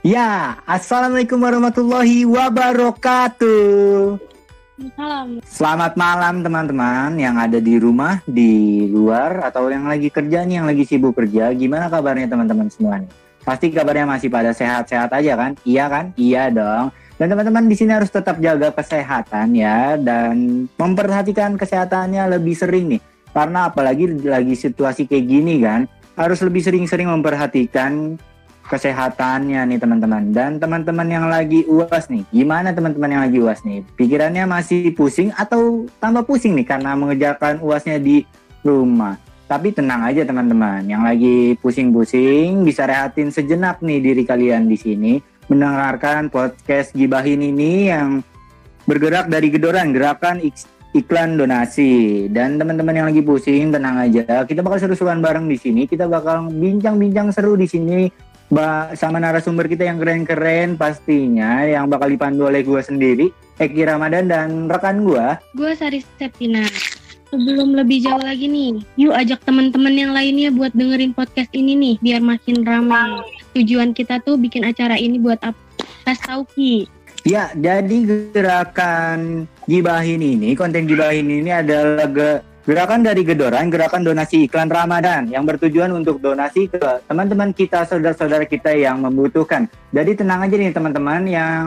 Ya, Assalamualaikum warahmatullahi wabarakatuh. Salam. Selamat malam teman-teman yang ada di rumah, di luar, atau yang lagi kerja nih, yang lagi sibuk kerja. Gimana kabarnya teman-teman semua nih? Pasti kabarnya masih pada sehat-sehat aja kan? Iya kan? Iya dong. Dan teman-teman di sini harus tetap jaga kesehatan ya dan memperhatikan kesehatannya lebih sering nih. Karena apalagi lagi situasi kayak gini kan, harus lebih sering-sering memperhatikan kesehatannya nih teman-teman. Dan teman-teman yang lagi UAS nih, gimana teman-teman yang lagi UAS nih? Pikirannya masih pusing atau tambah pusing nih karena mengejarkan UASnya di rumah? Tapi tenang aja teman-teman, yang lagi pusing-pusing bisa rehatin sejenak nih diri kalian di sini mendengarkan podcast Gibahin ini yang bergerak dari gedoran gerakan iklan donasi dan teman-teman yang lagi pusing tenang aja kita bakal seru-seruan bareng di sini kita bakal bincang-bincang seru di sini sama narasumber kita yang keren-keren pastinya yang bakal dipandu oleh gue sendiri Eki Ramadan dan rekan gue gue Sari Septina. Sebelum lebih jauh lagi nih yuk ajak teman-teman yang lainnya buat dengerin podcast ini nih biar makin ramai. Tujuan kita tuh bikin acara ini buat apa kasih tahu Ki. Ya, jadi gerakan Gibahin ini, konten Gibahin ini adalah ge Gerakan dari Gedoran, gerakan donasi iklan Ramadan yang bertujuan untuk donasi ke teman-teman kita, saudara-saudara kita yang membutuhkan. Jadi tenang aja nih teman-teman yang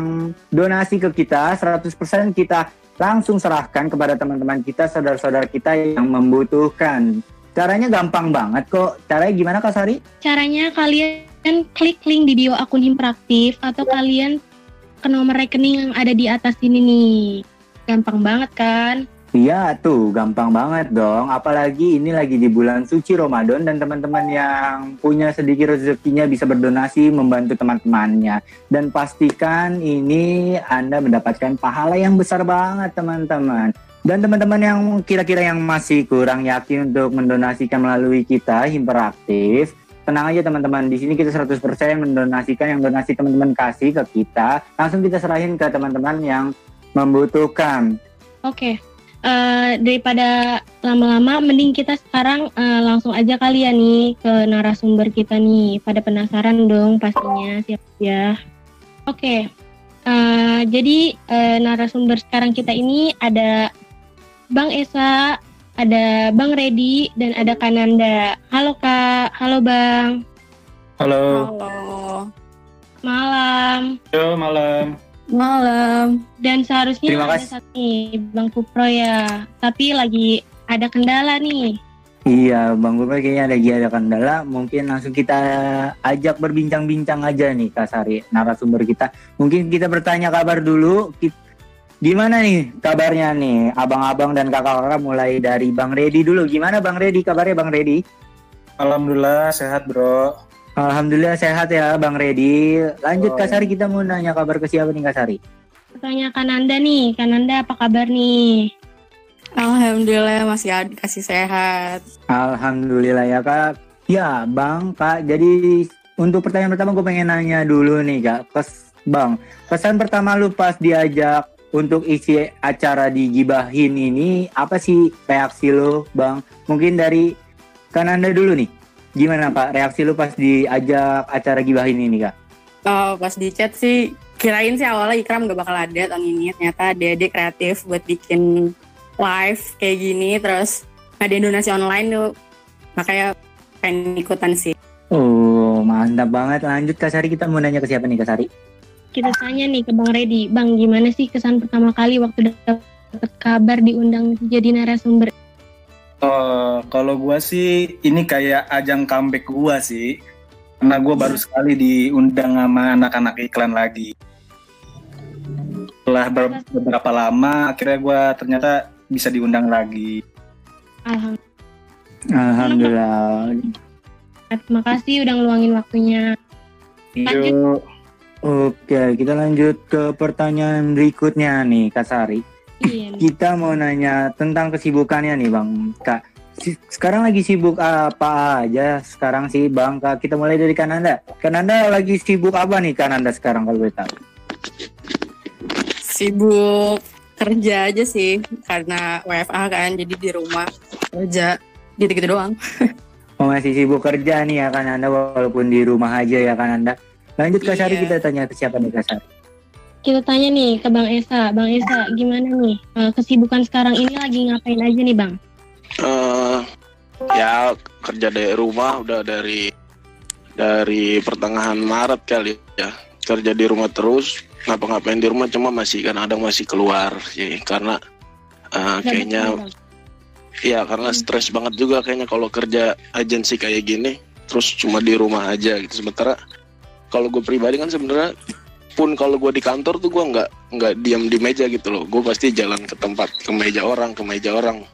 donasi ke kita 100% kita langsung serahkan kepada teman-teman kita, saudara-saudara kita yang membutuhkan. Caranya gampang banget kok. Caranya gimana Kak Sari? Caranya kalian klik link di bio akun Himpraktif atau kalian ke nomor rekening yang ada di atas ini nih. Gampang banget kan? Iya tuh, gampang banget dong. Apalagi ini lagi di bulan suci Ramadan dan teman-teman yang punya sedikit rezekinya bisa berdonasi membantu teman-temannya. Dan pastikan ini Anda mendapatkan pahala yang besar banget teman-teman. Dan teman-teman yang kira-kira yang masih kurang yakin untuk mendonasikan melalui kita Hiperaktif, tenang aja teman-teman. Di sini kita 100% mendonasikan yang donasi teman-teman kasih ke kita, langsung kita serahin ke teman-teman yang membutuhkan. Oke. Uh, daripada lama-lama mending kita sekarang uh, langsung aja kali ya nih ke narasumber kita nih. Pada penasaran dong pastinya siap ya? Oke okay. uh, eh, jadi uh, narasumber sekarang kita ini ada Bang Esa ada Bang Redi dan ada Kananda halo kak. Halo Bang. Halo. Halo. Malam. Halo malam Malam. Dan seharusnya Terima ada satu nih Bang Kupro ya, tapi lagi ada kendala nih. Iya, Bang Kupro kayaknya lagi ada kendala. Mungkin langsung kita ajak berbincang-bincang aja nih Kak Sari, narasumber kita. Mungkin kita bertanya kabar dulu. Gimana nih kabarnya nih, abang-abang dan kakak-kakak mulai dari Bang Redi dulu. Gimana Bang Redi, kabarnya Bang Redi? Alhamdulillah sehat bro. Alhamdulillah sehat ya Bang Redi. Lanjut oh, Kak Sari kita mau nanya kabar ke siapa nih Kak Sari? Tanya Kananda nih, Kananda apa kabar nih? Alhamdulillah masih kasih sehat. Alhamdulillah ya Kak. Ya Bang Kak, jadi untuk pertanyaan pertama gue pengen nanya dulu nih Kak. Kes, bang, pesan pertama lu pas diajak untuk isi acara di Gibahin ini apa sih reaksi lu Bang? Mungkin dari Kananda dulu nih. Gimana Pak reaksi lu pas diajak acara gibahin ini Kak? Oh, pas di chat sih kirain sih awalnya Ikram gak bakal ada tahun ini. Ternyata Dede kreatif buat bikin live kayak gini terus ada donasi online tuh. Makanya pengen ikutan sih. Oh, mantap banget. Lanjut Kak Sari, kita mau nanya ke siapa nih Kak Sari? Kita tanya nih ke Bang Redi. Bang, gimana sih kesan pertama kali waktu dapat kabar diundang jadi narasumber Uh, kalau gue sih ini kayak ajang comeback gue sih, karena gue baru iya. sekali diundang sama anak-anak iklan lagi. Setelah beberapa lama, akhirnya gue ternyata bisa diundang lagi. Alhamdulillah. Terima kasih udah ngeluangin waktunya. Lanjut. Oke, kita lanjut ke pertanyaan berikutnya nih, Kak Sari. Iya. Kita mau nanya tentang kesibukannya nih Bang Kak. Sekarang lagi sibuk apa aja sekarang sih Bang Kak? Kita mulai dari Kananda. Kananda lagi sibuk apa nih Kananda sekarang kalau boleh tahu? Sibuk kerja aja sih karena WFA kan jadi di rumah kerja gitu-gitu doang. oh, masih sibuk kerja nih ya kan Anda walaupun di rumah aja ya kan Anda. Lanjut Kak Sari Iya. kita tanya ke siapa nih Kak Sari? Kita tanya nih ke Bang Esa. Bang Esa, gimana nih eh, kesibukan sekarang ini lagi ngapain aja nih Bang? eh ya kerja dari rumah udah dari dari pertengahan Maret kali ya kerja di rumah terus ngapa-ngapain di rumah cuma masih kadang-kadang masih keluar sih karena eh, Nggak kayaknya Bang. ya karena stres banget juga kayaknya kalau kerja agensi kayak gini terus cuma di rumah aja gitu sementara kalau gue pribadi kan sebenarnya pun kalau gue di kantor tuh gue nggak nggak diam di meja gitu loh gue pasti jalan ke tempat ke meja orang ke meja orang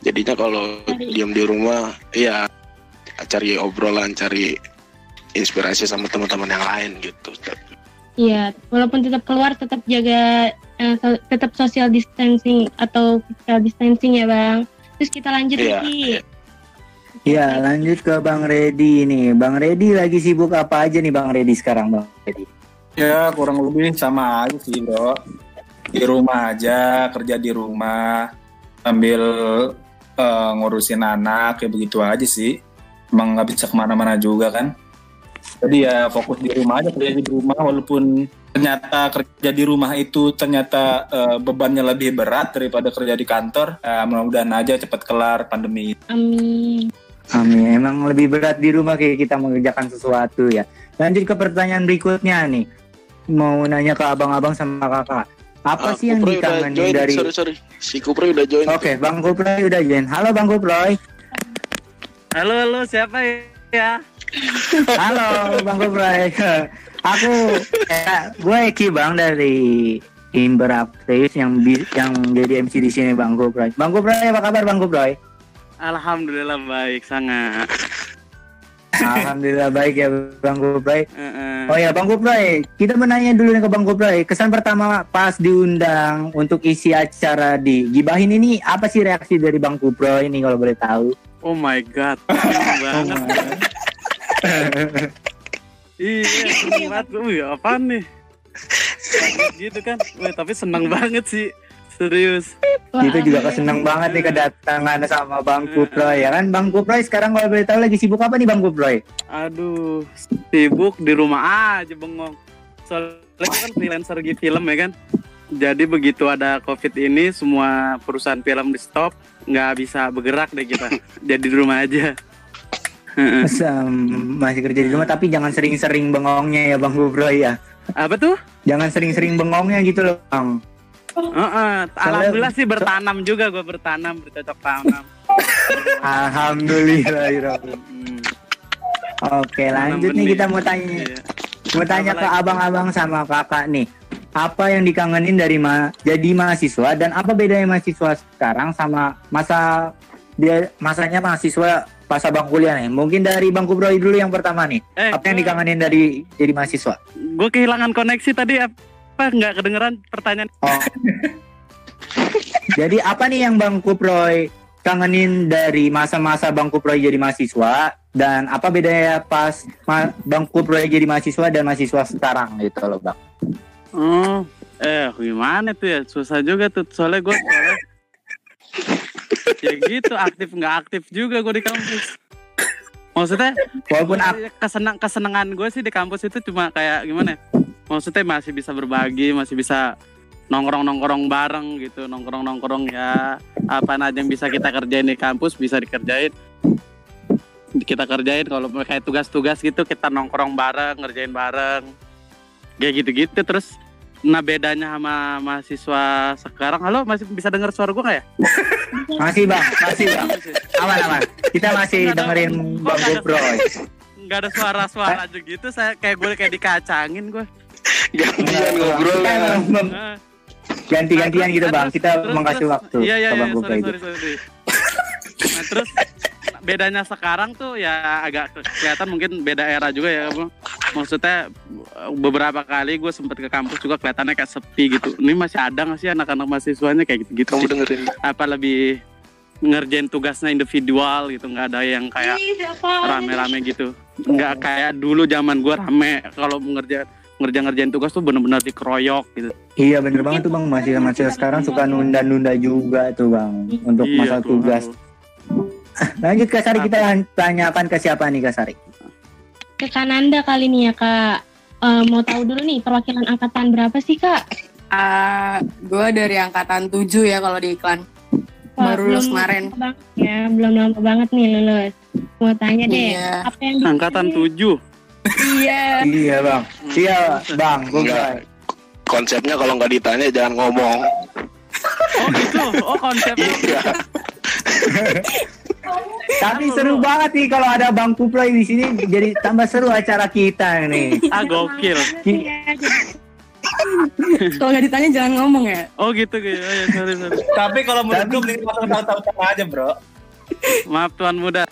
jadinya kalau Cari. diam di rumah ya cari obrolan cari inspirasi sama teman-teman yang lain gitu Iya, walaupun tetap keluar tetap jaga eh, so- tetap social distancing atau physical distancing ya Bang. Terus kita lanjut Iya, lagi. iya. Iya lanjut ke Bang Redi nih. Bang Redi lagi sibuk apa aja nih Bang Redi sekarang Bang Redi? Ya kurang lebih sama aja sih bro. Di rumah aja, kerja di rumah, sambil eh, ngurusin anak, kayak begitu aja sih. Emang nggak bisa ke mana-mana juga kan. Jadi ya fokus di rumah aja, kerja di rumah walaupun ternyata kerja di rumah itu ternyata eh, bebannya lebih berat daripada kerja di kantor. Ya, mudah-mudahan aja cepat kelar pandemi. Amin. Amin. Emang lebih berat di rumah kayak kita mengerjakan sesuatu ya. Lanjut ke pertanyaan berikutnya nih. Mau nanya ke abang-abang sama kakak. Apa Ah, sih yang Kuproy udah dikangenin join, dari? sorry sorry si Kuproy udah join Oke, Bang Kuproy udah join. Halo Bang Kuproy. Halo, halo, siapa ya? Halo Bang Kuproy. Aku, eh, gue Eki Bang dari Imberaktif yang bi- yang jadi MC di sini Bang Kuproy. Bang Kuproy apa kabar Bang Kuproy? Alhamdulillah baik, sangat. Alhamdulillah baik ya Bang Kuproy. Heeh. Oh ya Bang Kuproy, kita menanya dulu nih ke Bang Kuproy. Kesan pertama pas diundang untuk isi acara di Gibahin ini apa sih reaksi dari Bang Kuproy ini kalau boleh tahu? Oh my god, banget. Iya, seneng banget. Wih, apaan nih? gitu kan. Wih, tapi seneng banget sih. Serius. Wah, Kita juga kesenang banget nih kedatangan sama Bang Kuproy ya kan. Bang Kuproy sekarang kalau boleh tahu lagi sibuk apa nih Bang Kuproy? Aduh, sibuk di rumah aja bengong. Soalnya kan freelancer di film ya kan. Jadi begitu ada covid ini, semua perusahaan film di stop, nggak bisa bergerak deh kita. Jadi di rumah aja. Heeh. Mas, masih kerja di rumah tapi jangan sering-sering bengongnya ya Bang Kuproy ya. Apa tuh? Jangan sering-sering bengongnya gitu loh Bang. Heeh, alhamdulillah sih bertanam juga gue bertanam bercocok tanam. Alhamdulillah. ya. Hmm, Oke lanjut nih kita mau tanya Iya. Mau tanya Apa ke lagi? abang-abang sama kakak nih. Apa yang dikangenin dari ma jadi mahasiswa dan apa bedanya mahasiswa sekarang sama masa dia masanya mahasiswa pas abang kuliah nih? Mungkin dari Bang Kubroy dulu yang pertama nih. Eh, Apa yang dikangenin dari jadi mahasiswa? gue kehilangan koneksi tadi apa nggak kedengeran pertanyaan? Oh. jadi apa nih yang Bang Kuproy kangenin dari masa-masa Bang Kuproy jadi mahasiswa dan apa bedanya pas ma- Bang Kuproy jadi mahasiswa dan mahasiswa sekarang gitu loh Bang? Oh, eh gimana tuh ya susah juga tuh soalnya gue soalnya ya gitu aktif nggak aktif juga gue di kampus. Maksudnya Walaupun kesenang kesenangan gue sih di kampus itu cuma kayak gimana? ya? Maksudnya masih bisa berbagi, masih bisa nongkrong nongkrong bareng gitu, nongkrong nongkrong ya apa aja yang bisa kita kerjain di kampus bisa dikerjain. Kita kerjain kalau kayak tugas-tugas gitu kita nongkrong bareng, ngerjain bareng. Kayak gitu-gitu terus nah bedanya sama mahasiswa sekarang halo masih bisa dengar suara gue nggak ya Masih bang, masih bang. Aman aman. Kita masih Nggak dengerin Bang Gubroy. nggak ada suara-suara aja gitu saya kayak gue kayak dikacangin gue gantian ngobrol Kita ya. Nah, ganti-gantian Nah, gitu bang. Kita terus- mau kasih terus- waktu iya iya ke iya Bang Gubroy. sorry sorry sorry nah terus bedanya sekarang tuh ya agak ke- kelihatan mungkin beda era juga ya Bang. maksudnya beberapa kali gue sempet ke kampus juga kelihatannya kayak sepi gitu. Ini masih ada nggak sih anak-anak mahasiswanya kayak gitu gitu kamu dengerin. Apa lebih ngerjain tugasnya individual gitu? Nggak ada yang kayak rame-rame gitu. Nggak kayak dulu zaman gue rame kalau ngerjain ngerja ngerjain tugas tuh bener-bener dikeroyok gitu Iya bener banget tuh bang. Masih masih sekarang suka nunda-nunda juga tuh bang untuk Iya masa tuh, tugas. aduh. Lanjut Kak Sari kita tanyakan ke siapa nih Kak Sari? ke Kananda kali nih ya kak. Eh, mau tahu dulu nih perwakilan angkatan berapa sih kak? Ah, gue dari angkatan 7 ya kalau di iklan. Wah, Baru lulus kemarin. banget ya, belum lama banget nih lulus. Mau tanya deh, Iya. apa yang Angkatan nih? 7. Iya. Iya bang. Iya bang. Gua Enggak. Konsepnya kalau nggak ditanya jangan ngomong. Oh gitu. Oh konsepnya. Iya. Tapi seru banget nih kalau ada Bang Kuplay di sini jadi tambah seru acara kita nih. Ah gokil. Iya, Kalau nggak ditanya jangan ngomong ya. Oh gitu gitu. Oh, ya, sorry sorry. Tapi kalau menurut gue mending tahu-tahu aja bro. Maaf tuan muda.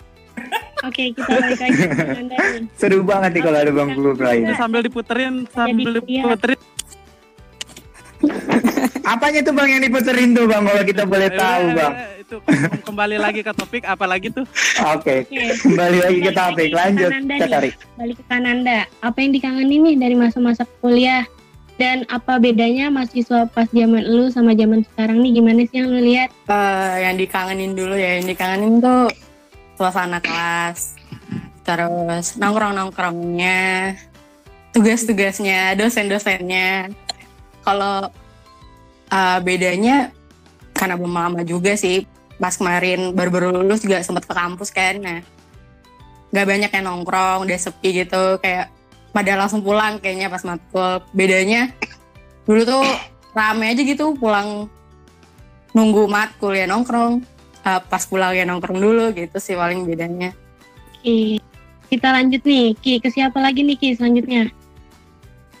Oke, kita balik lagi ke Kananda nih. Seru banget nih kalau ada Bang Kuplay. Itu sambil diputerin sambil diputerin. Apanya tuh Bang yang diputerin tuh Bang kalau kita boleh tahu Eh, Bang. eh, Itu kembali lagi ke topik apa lagi tuh? Oke. Oke, Kembali lagi ke topik. Lanjut. Balik ke Kananda. Apa yang dikangenin nih dari masa-masa kuliah? Dan apa bedanya mahasiswa pas zaman lu sama zaman sekarang nih? Gimana sih yang lu lihat? Eh, yang dikangenin dulu ya, yang dikangenin tuh suasana kelas, terus nongkrong-nongkrongnya, tugas-tugasnya, dosen-dosennya. Kalau eh, bedanya karena belum lama juga sih, pas kemarin baru-baru lulus juga sempat ke kampus kan, nah nggak banyak yang nongkrong, udah sepi gitu, kayak pada langsung pulang kayaknya pas matkul. Bedanya dulu tuh rame aja gitu pulang nunggu matkul ya nongkrong Eh, pas pulang ya nongkrong dulu gitu sih paling bedanya Oke, kita lanjut nih. Ki, ke siapa lagi nih Ki selanjutnya?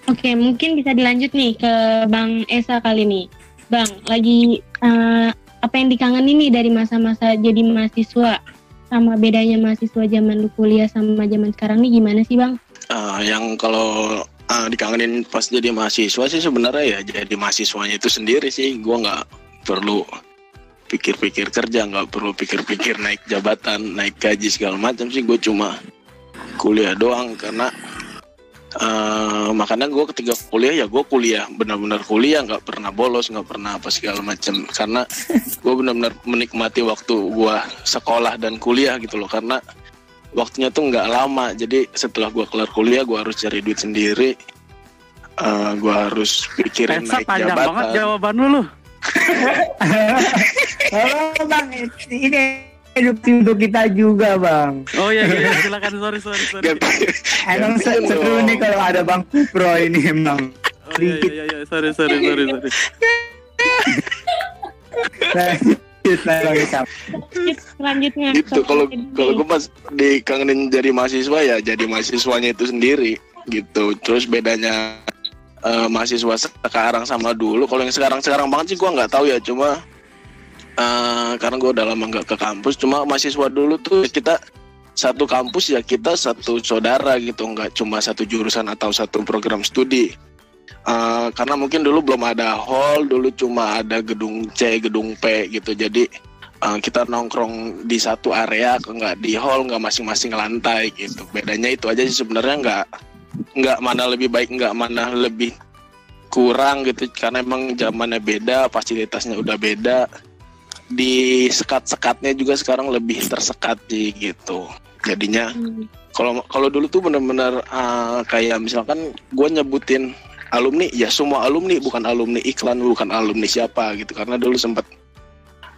Oke, mungkin bisa dilanjut nih ke Bang Esa kali nih. Bang, lagi eh, apa yang dikangenin nih dari masa-masa jadi mahasiswa? Sama bedanya mahasiswa zaman lu kuliah sama zaman sekarang nih gimana sih Bang? Ah, yang kalau ah, dikangenin pas jadi mahasiswa sih sebenarnya ya jadi mahasiswanya itu sendiri sih gua nggak perlu pikir-pikir kerja nggak perlu pikir-pikir naik jabatan naik gaji segala macam sih. Gue cuma kuliah doang karena eh, makanya gue ketika kuliah ya gue kuliah benar-benar kuliah nggak pernah bolos nggak pernah apa segala macam. Karena gue benar-benar menikmati waktu gue sekolah dan kuliah gitu loh. Karena waktunya tuh nggak lama. Jadi setelah gue kelar kuliah gue harus cari duit sendiri. Eh gue harus pikirin Esa naik panjang banget jabatan. jawaban lu lu. Oh Bang, ini edukasi untuk kita juga Bang. Oh iya iya iya, silakan sorry sorry sorry. Emang seru nih kalau ada Bang Kupro ini emang. Oh iya iya iya sorry sorry sorry sorry. Lanjut. Lanjut, Selanjutnya gitu ke kalau kalau gue pas dikangenin jadi mahasiswa ya jadi mahasiswanya itu sendiri gitu terus bedanya eh, mahasiswa sekarang sama dulu. Kalau yang sekarang sekarang banget sih gue nggak tahu ya cuma eh, karena gue udah lama nggak ke kampus cuma mahasiswa dulu tuh kita satu kampus ya kita satu saudara gitu nggak cuma satu jurusan atau satu program studi. Eh, karena mungkin dulu belum ada hall dulu cuma ada gedung C gedung P gitu. Jadi uh, kita nongkrong di satu area nggak di hall nggak masing-masing lantai gitu. Bedanya itu aja sih sebenarnya nggak nggak mana lebih baik nggak mana lebih kurang gitu. Karena emang zamannya beda fasilitasnya udah beda. Di sekat-sekatnya juga sekarang lebih tersekat sih gitu. Jadinya Hmm. kalau kalau dulu tuh benar-benar uh, kayak misalkan gue nyebutin alumni ya semua alumni bukan alumni iklan bukan alumni siapa gitu. Karena dulu sempat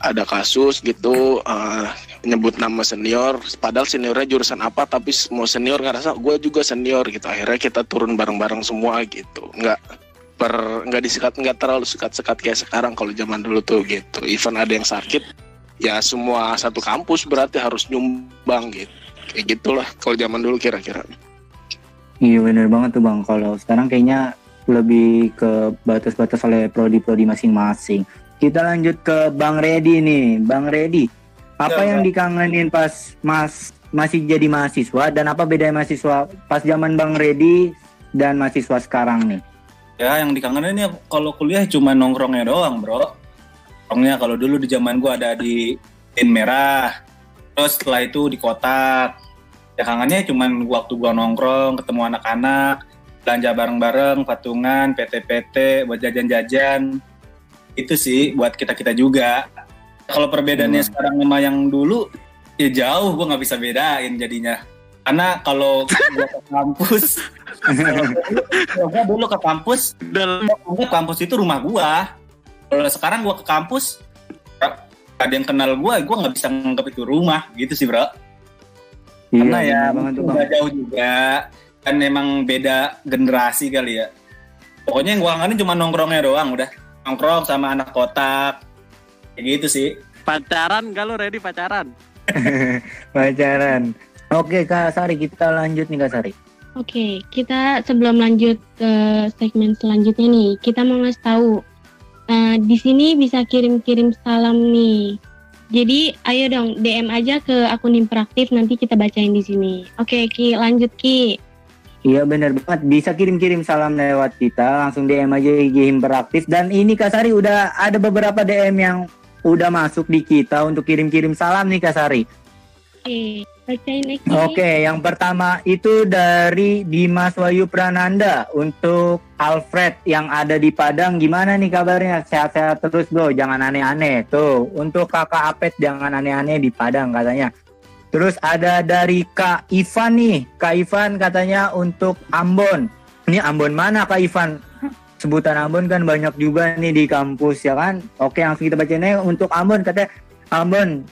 ada kasus gitu uh, nyebut nama senior. Padahal seniornya jurusan apa tapi semua senior ngerasa gue juga senior gitu. Akhirnya kita turun bareng-bareng semua gitu. Nggak per nggak disekat nggak terlalu sekat-sekat kayak sekarang kalau zaman dulu tuh gitu. Even ada yang sakit ya semua satu kampus berarti harus nyumbang gitu. Kayak gitulah kalau zaman dulu kira-kira. Iya bener banget tuh Bang. Kalau sekarang kayaknya lebih ke batas-batas oleh prodi-prodi masing-masing. Kita lanjut ke Bang Redi nih. Bang Redi, apa Ya, yang Bang. dikangenin pas Mas masih jadi mahasiswa dan apa bedanya mahasiswa pas zaman Bang Redi dan mahasiswa sekarang nih? Ya yang dikangenin ya kalau kuliah cuma nongkrongnya doang bro. Nongkrongnya kalau dulu di zaman gua ada di tin merah. Terus setelah itu di kotak. Ya kangennya cuma waktu gua nongkrong, ketemu anak-anak, belanja bareng-bareng, patungan, PT-PT, buat jajan-jajan. Itu sih buat kita-kita juga. Kalau perbedaannya Hmm. sekarang sama yang dulu, ya jauh gua nggak bisa bedain jadinya. Karena kalau ke kampus, kalau gua dulu ke kampus, Dalam kampus itu rumah gua. Kalau sekarang gua ke kampus, ada yang kenal gua, gua nggak bisa nganggap itu rumah, gitu sih bro. Karena ya benar banget tuh, Bang. udah jauh juga, kan emang beda generasi kali ya. Pokoknya yang gua kangenin cuma nongkrongnya doang, udah nongkrong sama anak kotak, kayak gitu sih. pacaran lu ready pacaran? Pacaran. Oke Kak Sari, kita lanjut nih Kak Sari. Oke, kita sebelum lanjut ke segmen selanjutnya nih, kita mau ngasih tahu eh, di sini bisa kirim-kirim salam nih. Jadi ayo dong DM aja ke akun interaktif nanti kita bacain di sini. Oke Ki, lanjut Ki. Iya bener banget, bisa kirim-kirim salam lewat kita, langsung DM aja IG Interaktif. Dan ini Kak Sari udah ada beberapa DM yang udah masuk di kita untuk kirim-kirim salam nih Kak Sari. Oke, bacain. Oke, yang pertama itu dari Dimas Wayu Prananda untuk Alfred yang ada di Padang. Gimana nih kabarnya? Sehat-sehat terus bro, jangan aneh-aneh. Tuh, untuk kakak Apet jangan aneh-aneh di Padang katanya. Terus ada dari Kak Ivan nih. Kak Ivan katanya untuk Ambon. Ini Ambon mana Kak Ivan? Sebutan Ambon kan banyak juga nih di kampus ya kan. Oke langsung kita bacainnya untuk Ambon katanya Ambon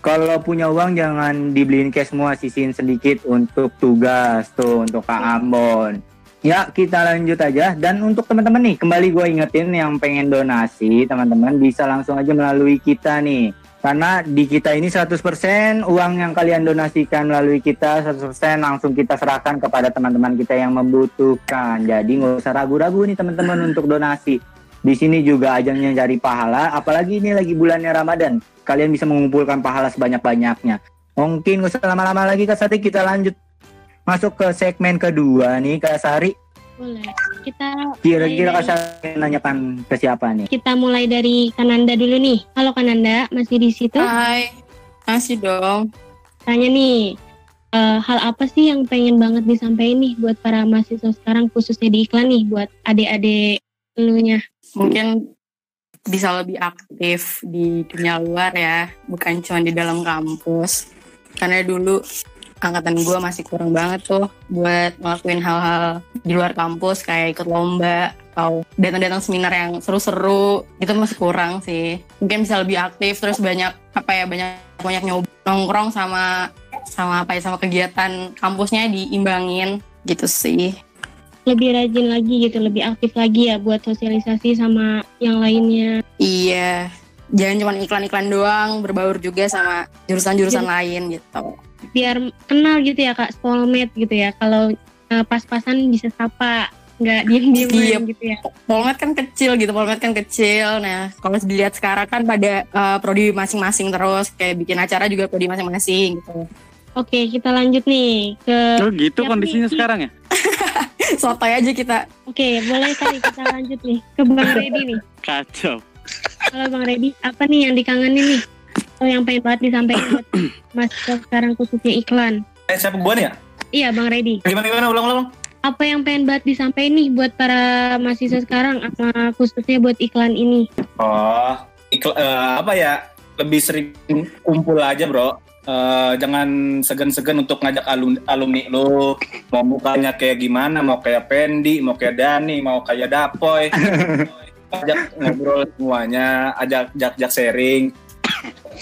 kalau punya uang jangan dibeliin cash semua sisihin sedikit untuk tugas tuh untuk Kak Ambon. Ya kita lanjut aja dan untuk teman-teman nih kembali gue ingetin yang pengen donasi teman-teman bisa langsung aja melalui kita nih karena di kita ini 100% uang yang kalian donasikan melalui kita 100% langsung kita serahkan kepada teman-teman kita yang membutuhkan. Jadi nggak usah ragu-ragu nih teman-teman untuk donasi. Di sini juga ajangnya cari pahala apalagi ini lagi bulannya Ramadan. Kalian bisa mengumpulkan pahala sebanyak-banyaknya. Mungkin nggak usah lama-lama lagi Kak Sari kita lanjut masuk ke segmen kedua nih Kak Sari. Boleh. Kita kira-kira mulai Kak dari- Sari nanyakan ke siapa nih kita mulai dari Kananda dulu nih. Halo Kananda, masih di situ? Hai, masih dong. Tanya nih, eh, hal apa sih yang pengen banget disampaikan nih buat para mahasiswa sekarang khususnya di iklan nih buat adik-adik elunya? Mungkin bisa lebih aktif di dunia luar ya, bukan cuma di dalam kampus. Karena dulu angkatan gue masih kurang banget tuh buat ngelakuin hal-hal di luar kampus kayak ikut lomba atau datang-datang seminar yang seru-seru itu masih kurang sih. Mungkin bisa lebih aktif terus banyak apa ya banyak banyak nyoba nongkrong sama sama apa ya sama kegiatan kampusnya diimbangin gitu sih. Lebih rajin lagi gitu, lebih aktif lagi ya buat sosialisasi sama yang lainnya. Iya, jangan cuma iklan-iklan doang, berbaur juga sama jurusan-jurusan lain gitu. Biar kenal gitu ya kak, spolmate gitu ya. Kalau eh, pas-pasan bisa sapa, nggak diem-diem Iya. gitu ya. Polmed kan kecil gitu, Polmed kan kecil. Nah, kalau dilihat sekarang kan pada eh, prodi masing-masing terus, kayak bikin acara juga prodi masing-masing gitu. Oke, kita lanjut nih ke Oh gitu kondisinya nih. sekarang ya? Sotoy aja kita. Oke, boleh kali kita lanjut nih ke Bang Redi nih. Kacau. Halo Bang Redi, apa nih yang dikangenin nih? Atau yang pengen banget disampaikan buat mahasiswa sekarang khususnya iklan? Eh, siapa nih ya? Iya Bang Redi, Gimana gimana ulang-ulang? apa yang pengen banget disampaikan nih buat para mahasiswa sekarang, apa khususnya buat iklan ini? Oh, ikl- eh, apa ya? Lebih sering kumpul aja, Bro. Eh, jangan segan-segan untuk ngajak alumni, alumni lu mau mukanya kayak gimana mau kayak Pendi mau kayak Dani mau kayak Dapoy ajak ngobrol semuanya ajak ajak, ajak sharing.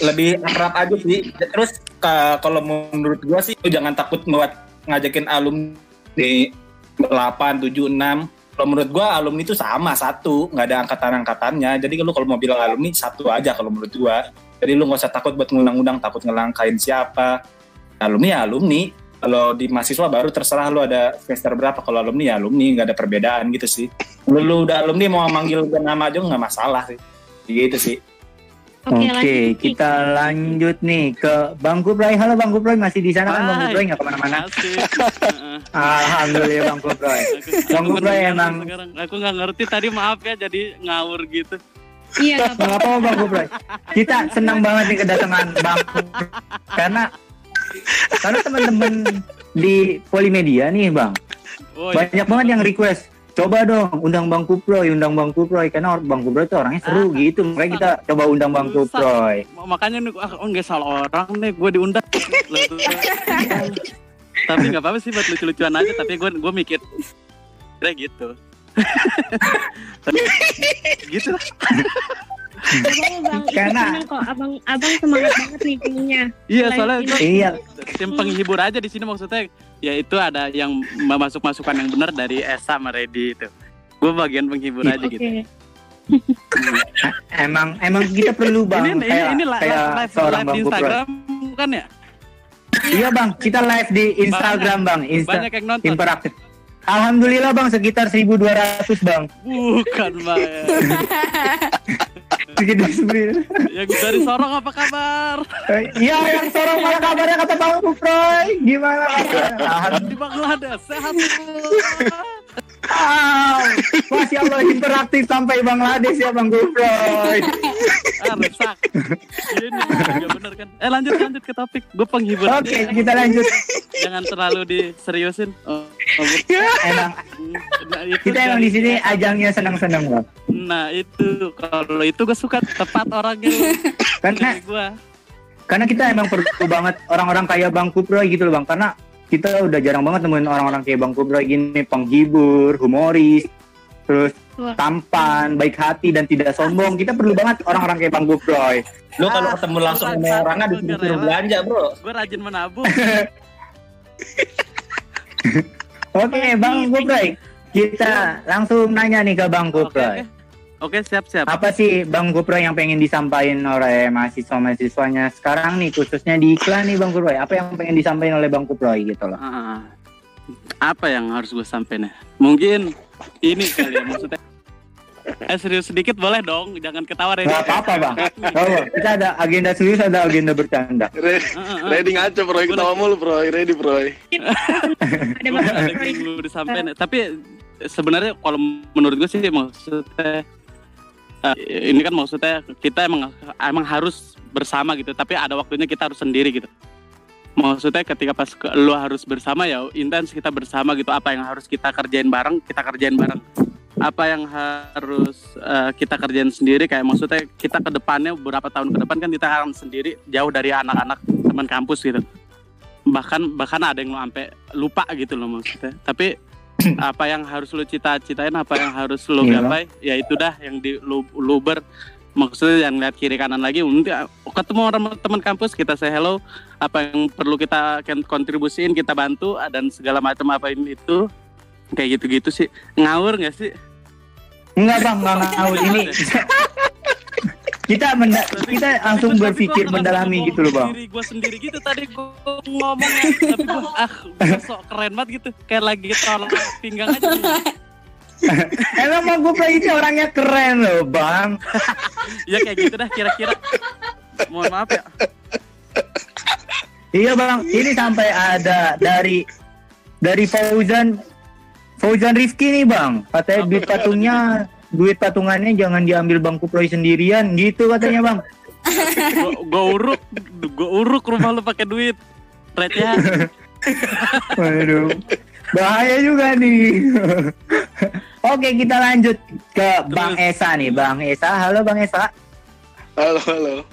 Lebih akrab aja sih. Terus ka- kalau menurut gua sih jangan takut buat ngajakin alumni di 8, 7, 6 kalau menurut gua alumni itu sama satu. Nggak ada angkatan-angkatannya. Jadi lu kalau mau bilang alumni satu aja kalau menurut gua. Jadi lu nggak usah takut buat ngundang-undang takut ngelangkain siapa. Alumni ya alumni kalau di mahasiswa baru terserah lu ada semester berapa kalau alumni ya alumni nggak ada perbedaan gitu sih lu, lu udah alumni mau manggil nama aja nggak masalah sih gitu sih Oke, Oke, lanjut nih. kita lanjut nih ke Bang Kuproy. Halo Bang Kuproy, masih di sana kan Bang Hai. Kuproy nggak ke mana-mana? Alhamdulillah Bang Kuproy. Bang Kuproy emang- sekarang. Aku nggak ngerti tadi maaf ya jadi ngawur gitu. Iya. Nggak apa-apa Bang Kuproy. Kita senang banget nih kedatangan Bang Kuproy. Karena karena teman-teman di Polimedia nih Bang, Oh, iya. banyak banget yang request. Coba dong undang Bang Kuproy, undang Bang Kuproy karena Bang Kuproy tuh orangnya seru gitu. Makanya kita coba undang Bang Kuproy. Makanya nih, ah, oh nggak salah orang nih, gue diundang. Tapi nggak apa-apa sih buat lucu-lucuan aja tapi gue gue mikir kayak gitu gitu lah Abang, bang, Karena- kok. Abang, abang semangat banget nih punya. iya soalnya ini. gue Iya. tim penghibur aja di sini maksudnya ya itu ada yang masuk masukan yang benar dari Esa sama Reddy itu gue bagian penghibur aja Oke. gitu Emang emang kita perlu bang ini ini kayak ini li- kayak live seorang live di bang. Instagram kan ya Iya bang, kita live di Instagram bang, Insta banyak yang nonton interaktif. Alhamdulillah bang sekitar 1200 bang. bukan mbak Sekitar sembilan. yang dari Sorong apa kabar Iya yang sorong malah kabarnya kata Bang Kuproy. Gimana kabarnya? Di Bangladesh sehat semua Wow. Masya Allah interaktif sampai Bangladesh ya Bang Kuproy. ah rusak ini juga bener kan eh lanjut lanjut ke topik gue penghibur Oke aja. kita lanjut. jangan terlalu diseriusin oh, oh, Emang nah, kita emang di sini ajangnya senang-senang bang. nah itu kalau itu gue suka tepat orangnya Karena gue karena kita emang perlu banget orang-orang kayak Bang Kuproy gitu loh bang. Karena kita udah jarang banget nemuin orang-orang kayak Bang Kuproy gini penghibur, humoris, terus tampan, baik hati dan tidak sombong. Kita perlu banget orang-orang kayak Bang Kuproy. Lu kalau ketemu langsung sama orangnya disuruh belanja, Bro. gue rajin menabung Oke, Bang Kuproy. Kita langsung nanya nih ke Bang oke Kuproy. Oke siap siap Apa sih Bang Kuproy yang pengen disampaikan oleh mahasiswa-mahasiswanya sekarang nih khususnya di iklan nih Bang Kuproy? Apa yang pengen disampaikan oleh Bang Kuproy gitu loh? Ah, apa yang harus gue sampein ya? Mungkin ini kali ya maksudnya. Eh serius sedikit boleh dong, jangan ketawa Redi. Gak apa-apa Bang. Oh, kita ada agenda serius, ada agenda bercanda. Re- Ah, ah. Ready ngaco bro, ketawa mulu bro, ready bro. Ada yang perlu disampaikan. Tapi sebenarnya kalau menurut gue sih maksudnya eh, ini kan maksudnya kita emang emang harus bersama gitu. Tapi ada waktunya kita harus sendiri gitu. Maksudnya ketika pas ke, lo harus bersama ya intens kita bersama gitu. Apa yang harus kita kerjain bareng kita kerjain bareng. Apa yang harus eh, kita kerjain sendiri kayak maksudnya kita ke depannya beberapa tahun ke depan kan kita akan sendiri jauh dari anak-anak teman kampus gitu bahkan bahkan ada yang lo sampai lupa gitu loh maksudnya tapi apa yang harus lo cita-citain apa yang harus lo Iya. gapai ya itu dah yang di lu, lu ber maksudnya yang lihat kiri kanan lagi nanti ah, ketemu orang teman kampus kita say hello apa yang perlu kita kan kontribusiin kita bantu ah, dan segala macam apa ini itu kayak gitu-gitu sih ngawur nggak sih Enggak Bang, enggak ngawur ini. kita menda kita langsung berpikir mendalami ngomong gitu loh Bang. Diri gue sendiri gitu. Tadi gue ngomongnya tapi gue ah sok keren banget gitu. Kayak lagi tolong pinggang aja. Emang Bang Kuproy ini orangnya keren loh Bang. ya kayak gitu dah kira-kira. Mohon maaf ya. Iya bang, ini sampai ada dari dari Fauzan Fauzan Rifki nih bang, katanya duit patungnya duit patungannya jangan diambil bang Kuproy sendirian gitu katanya bang. gue uruk gue uruk rumah lu pakai duit rate Waduh, bahaya juga nih. Oke kita lanjut ke Bang Esa nih, Bang Esa. Halo Bang Esa. Halo, halo.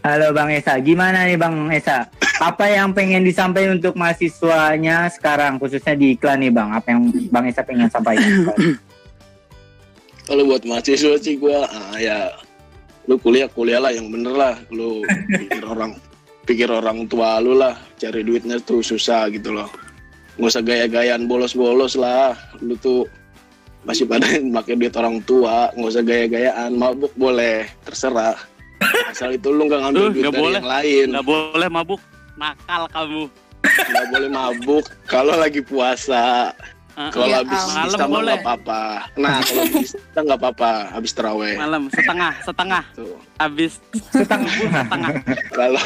Halo Bang Esa, gimana nih Bang Esa? Apa yang pengen disampaikan untuk mahasiswanya sekarang, khususnya di iklan nih Bang? Apa yang Bang Esa pengen sampaikan? Kalau buat mahasiswa sih gua ah, ya lu kuliah kuliah lah yang bener lah. Lu pikir orang pikir orang tua lu lah cari duitnya tuh susah gitu loh. Nggak usah gaya-gayaan bolos-bolos lah. Lu tuh masih pada pakai duit orang tua, nggak usah gaya-gayaan, mabuk boleh, terserah. Asal itu lu nggak ngambil duit nggak dari boleh. yang lain. nggak boleh mabuk nakal kamu nggak boleh mabuk kalau lagi puasa kalau Iya, habis Al. Malam Islam boleh. nggak apa-apa nah kalau habis Islam nggak apa-apa habis teraweh malam setengah setengah tuh habis Setengah. setengah kalau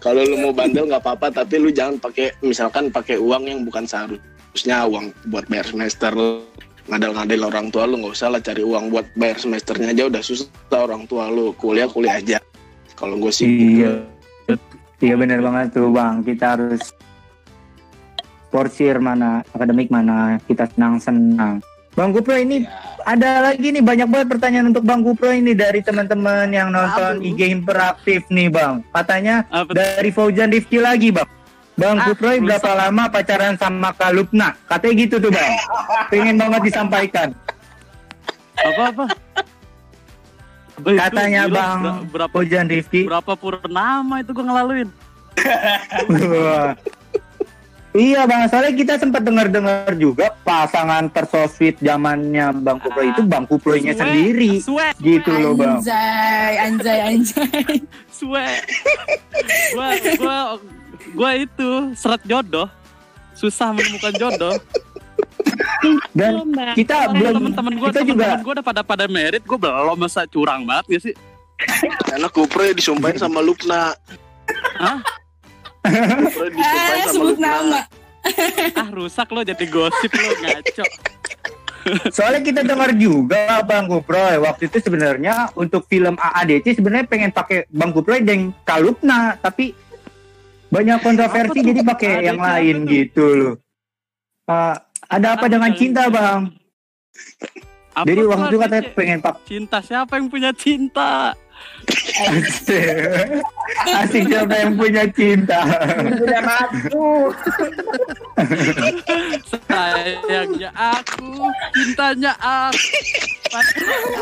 kalau lu mau bandel nggak apa-apa tapi lu jangan pakai misalkan pakai uang yang bukan seharusnya uang buat bayar semester lu ngadal-ngadal orang tua lu nggak usah lah cari uang buat bayar semesternya aja udah susah orang tua lu kuliah kuliah aja kalau gue sih Iya. Iya benar banget tuh bang. Kita harus porsir mana akademik mana kita senang senang. Bang Kupro ini ada lagi nih banyak banget pertanyaan untuk Bang Kupro ini dari teman-teman yang nonton Aduh. IG interaktif nih bang. Katanya apa tuh? dari Fauzan Rifki lagi bang. Bang Ah, rusak. berapa lama pacaran sama Kalupna? Katanya gitu tuh bang. Pengen banget disampaikan. Apa apa? Itu Katanya gila, Bang ber- berapa Ojan Rifki. berapa purnama itu gue ngelaluin. Iya bang, soalnya kita sempat dengar-dengar juga pasangan tersosweet zamannya Bang Kuproy itu Bang Kuproynya Suwe, sendiri. Suwe, Gitu loh bang. Anjay, anjay, anjay. suwe. gua gua gua itu seret jodoh. Susah menemukan jodoh. Dan kita belum Temen-temen gua, kita juga temen-temen gua udah pada pada merit, gua belum masa curang banget ya sih. Karena Kupro disumpahin sama Lupna. Hah? Eh, sebut nama. Ah rusak lo jadi gosip lo ngaco. Soalnya kita dengar juga Bang Kuproy waktu itu sebenarnya untuk film AADC sebenarnya pengen pakai Bang Kuproy dan Kalupna tapi banyak kontroversi jadi pakai AADC yang lain tuh? gitu loh. Uh, ada apa Apa dengan cinta Bang? Apa Jadi waktu itu katanya pengen pak cinta siapa yang punya cinta? Asik siapa yang punya cinta. Punya ratu. Sayangnya aku, cintanya aku.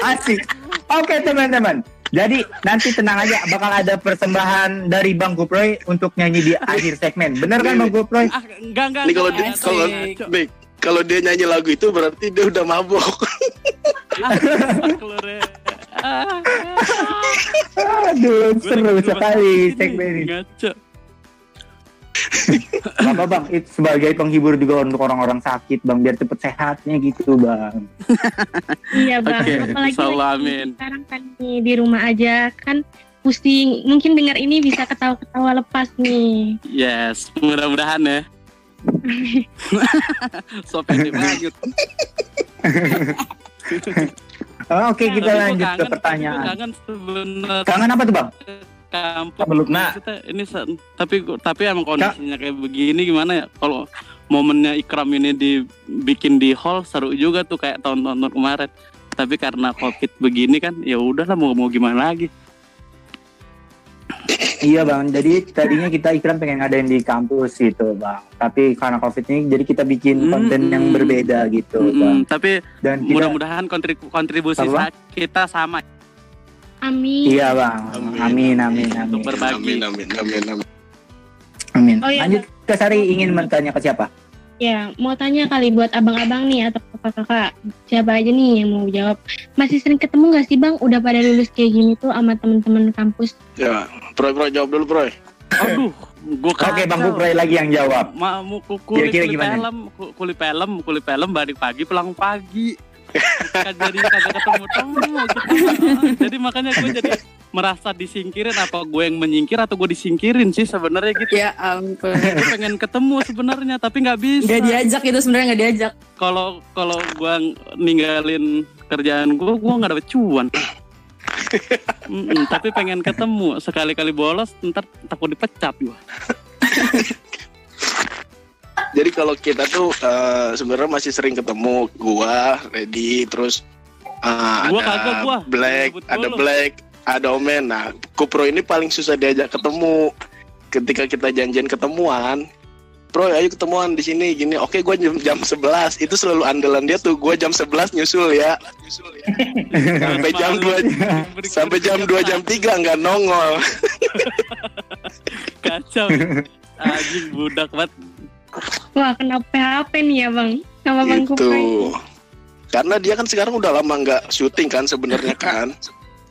Asik. Oke teman-teman. Jadi nanti tenang aja bakal ada persembahan dari Bang Kuproy untuk nyanyi di akhir segmen. Bener kan Bang Kuproy? Ah, enggak enggak. Ini kalau enggak, dia kalau kalau dia nyanyi lagu itu berarti dia udah mabok. Ah, Aduh, seru sekali segmen ini. Gak apa bang, itu sebagai penghibur juga untuk orang-orang sakit bang, biar cepet sehatnya gitu bang. Iya bang, Oke, apalagi lagi sekarang kan nih di rumah aja kan pusing. Mungkin dengar ini bisa ketawa-ketawa lepas nih. Yes, mudah-mudahan ya. so pede banget. Oh, Oke Tapi kita gua lanjut ke kangen, tapi gua pertanyaan. Kangen sebenarnya Kangen apa tuh bang? kampung. Lupna. Maksudnya ini tapi tapi emang kondisinya kayak begini gimana ya? Kalau momennya Ikram ini dibikin di hall seru juga tuh kayak tahun-tahun kemarin. Tapi karena covid begini kan, ya udahlah mau mau gimana lagi. Iya bang, jadi tadinya kita ikram pengen ngadain di kampus gitu bang. Tapi karena covid ini, jadi kita bikin konten yang Mm-mm. berbeda gitu Mm-mm, bang. tapi Dan kita, mudah-mudahan kontribu- kontribusi Apa? kita sama Amin. iya bang, amin amin amin. Untuk berbagi. Amin amin amin amin. amin. Oh, iya, Lanjut ke Sari ingin bertanya ke siapa? Ya, mau tanya kali buat abang-abang nih atau kakak-kakak. Siapa aja nih yang mau jawab. Masih sering ketemu gak sih bang? Udah pada lulus kayak gini tuh sama temen-temen kampus. Ya, Proy Proy jawab dulu Proy. Aduh, gua Oke bang. Kupray lagi yang jawab. Ma, mau ku- kulit kulit gimana? film, ku- kulit film, kulit film balik pagi pulang pagi. kan jadi kagak ketemu temu gitu. jadi makanya gue jadi merasa disingkirin apa gue yang menyingkir atau gue disingkirin sih sebenarnya gitu. Ya ampun. Gue pengen ketemu sebenarnya tapi nggak bisa. Gak diajak itu sebenarnya gak diajak. Kalau kalau gue ninggalin kerjaan gue, gue nggak dapet cuan. Mm-mm, tapi pengen ketemu sekali-kali bolos ntar takut dipecat gue. Jadi kalau kita tuh eh, sebenarnya masih sering ketemu gua, Ready, terus eh, Gua ada kagak, gua. Black, ada. Black, ada Omen. Nah, Kupro ini paling susah diajak ketemu. Ketika kita janjian ketemuan, Pro, ayo ketemuan di sini gini. Oke, gua jam jam 11. Itu selalu andalan dia tuh. Gua jam 11 nyusul ya. sampai jam 2 sampai jam 2 jam 3 nggak nongol. kacau anjing budak banget Wah, kena PHP nih ya bang. Sama bang. Kupray. Karena dia kan sekarang udah lama nggak syuting kan sebenarnya kan.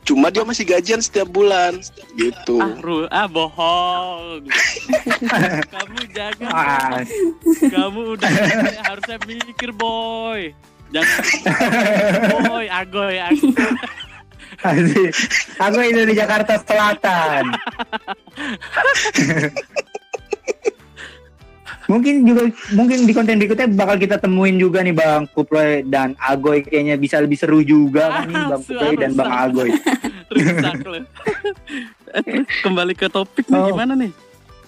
Cuma dia masih gajian setiap bulan gitu. ah ru ah bohong kamu jangan Ah, kamu udah harusnya mikir boy jangan boy agoy agoy. Aku itu di Jakarta Selatan. mungkin juga mungkin di konten berikutnya bakal kita temuin juga nih Bang Kuproy dan Agoy kayaknya bisa lebih seru juga kan nih Bang Kuproy dan Bang Agoy. terus kembali ke topik nih Oh. gimana nih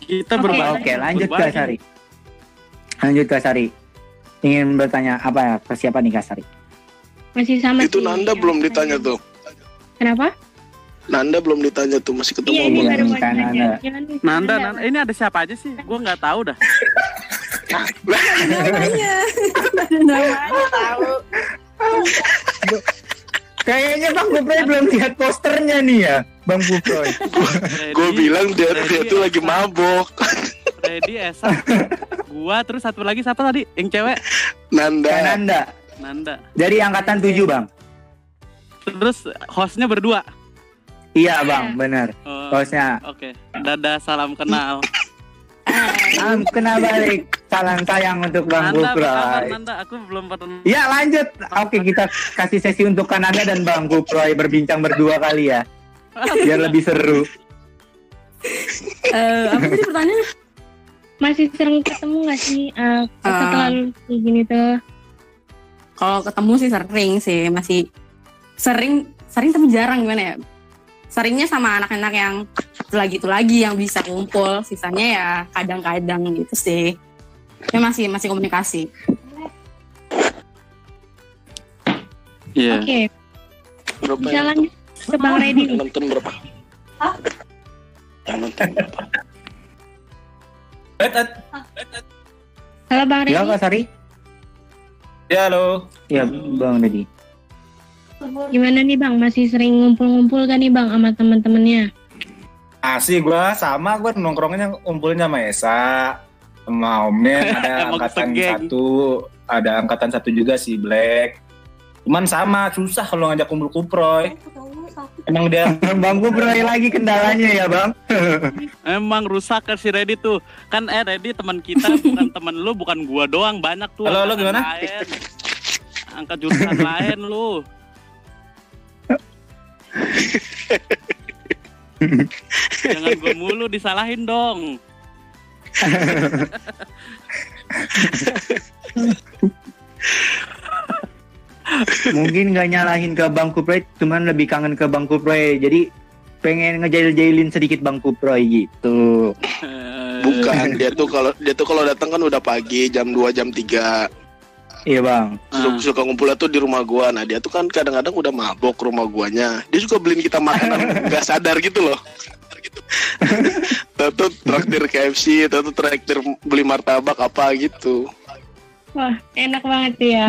kita Oke, berbagi Oke, lanjut ke. Sari. Lanjut ke Sari. Ingin bertanya apa ya ke siapa nih Kak Sari? Masih sama Itu sih. Nanda belum ditanya tuh. Kenapa? Nanda belum ditanya tuh masih ketemu Iya ini belum? baru mau ditanya. Nanda. Nih? Nanda, Nanda, ini ada siapa aja sih? Gue nggak tahu dah. namanya ada namanya tahu Kayaknya Bang Kuproy belum lihat posternya nih ya, Bang Kuproy. Gue bilang dia Freddy, dia tuh lagi mabok. Freddy, Esa, gua terus satu lagi siapa tadi? Yang cewek? Nanda. Kananda Nanda. dari angkatan 7 Bang. Terus hostnya berdua. Iya Bang, benar. Oh, Hostnya. Oke, dadah salam kenal. Am, kena balik. Salam sayang untuk Bang Nanda. Nanda? Aku belum pernah. Ya lanjut. Oke kita kasih sesi untuk Kananda dan Bang Kuproy berbincang berdua kali ya. Biar lebih seru. Eh, apa tadi pertanyaannya Masih sering ketemu nggak sih eh, setelah lulus kayak gini tuh? kalau ketemu sih sering sih masih sering sering tapi jarang gimana ya seringnya sama anak-anak yang itu lagi itu lagi yang bisa kumpul sisanya ya kadang-kadang gitu sih ya masih masih komunikasi Iya. Oke, Berapa bisa yang lanjut ke Bang Reddy yang nih. nonton berapa? Yang nonton berapa? Halo Bang Ya Reddy. Kak Sari? Ya halo. Ya Bang Dedi. Gimana nih Bang? Masih sering ngumpul-ngumpul kan nih Bang sama teman-temannya? Asih gue sama gue nongkrongnya ngumpulnya sama Esa sama Omnya ada angkatan satu ada angkatan satu juga si Black cuman sama susah kalau ngajak kumpul kuproy emang dia Bang Kuproy lagi kendalanya ya Bang. Emang rusak kan si Reddy tuh. Kan eh Reddy teman kita bukan teman lu, bukan gua doang, banyak tuh. Halo, angkatan gimana? Lain. Angkat jurusan lain lu. Jangan gua mulu disalahin dong. Mungkin nggak nyalahin ke Bang Kuproy, cuman lebih kangen ke Bang Kuproy. Jadi pengen ngejail-jailin sedikit Bang Kuproy gitu. Eh, Bukan, dia tuh kalau dia tuh kalau datang kan udah pagi jam 2 jam 3 Iya Bang. ah. suka ngumpulnya tuh di rumah gua. Nah, dia tuh kan kadang-kadang udah mabok rumah guanya. Dia juga beliin kita makanan nggak sadar gitu loh. Tahu traktir KFC, tahu traktir beli martabak apa gitu. Wah, enak banget tuh ya.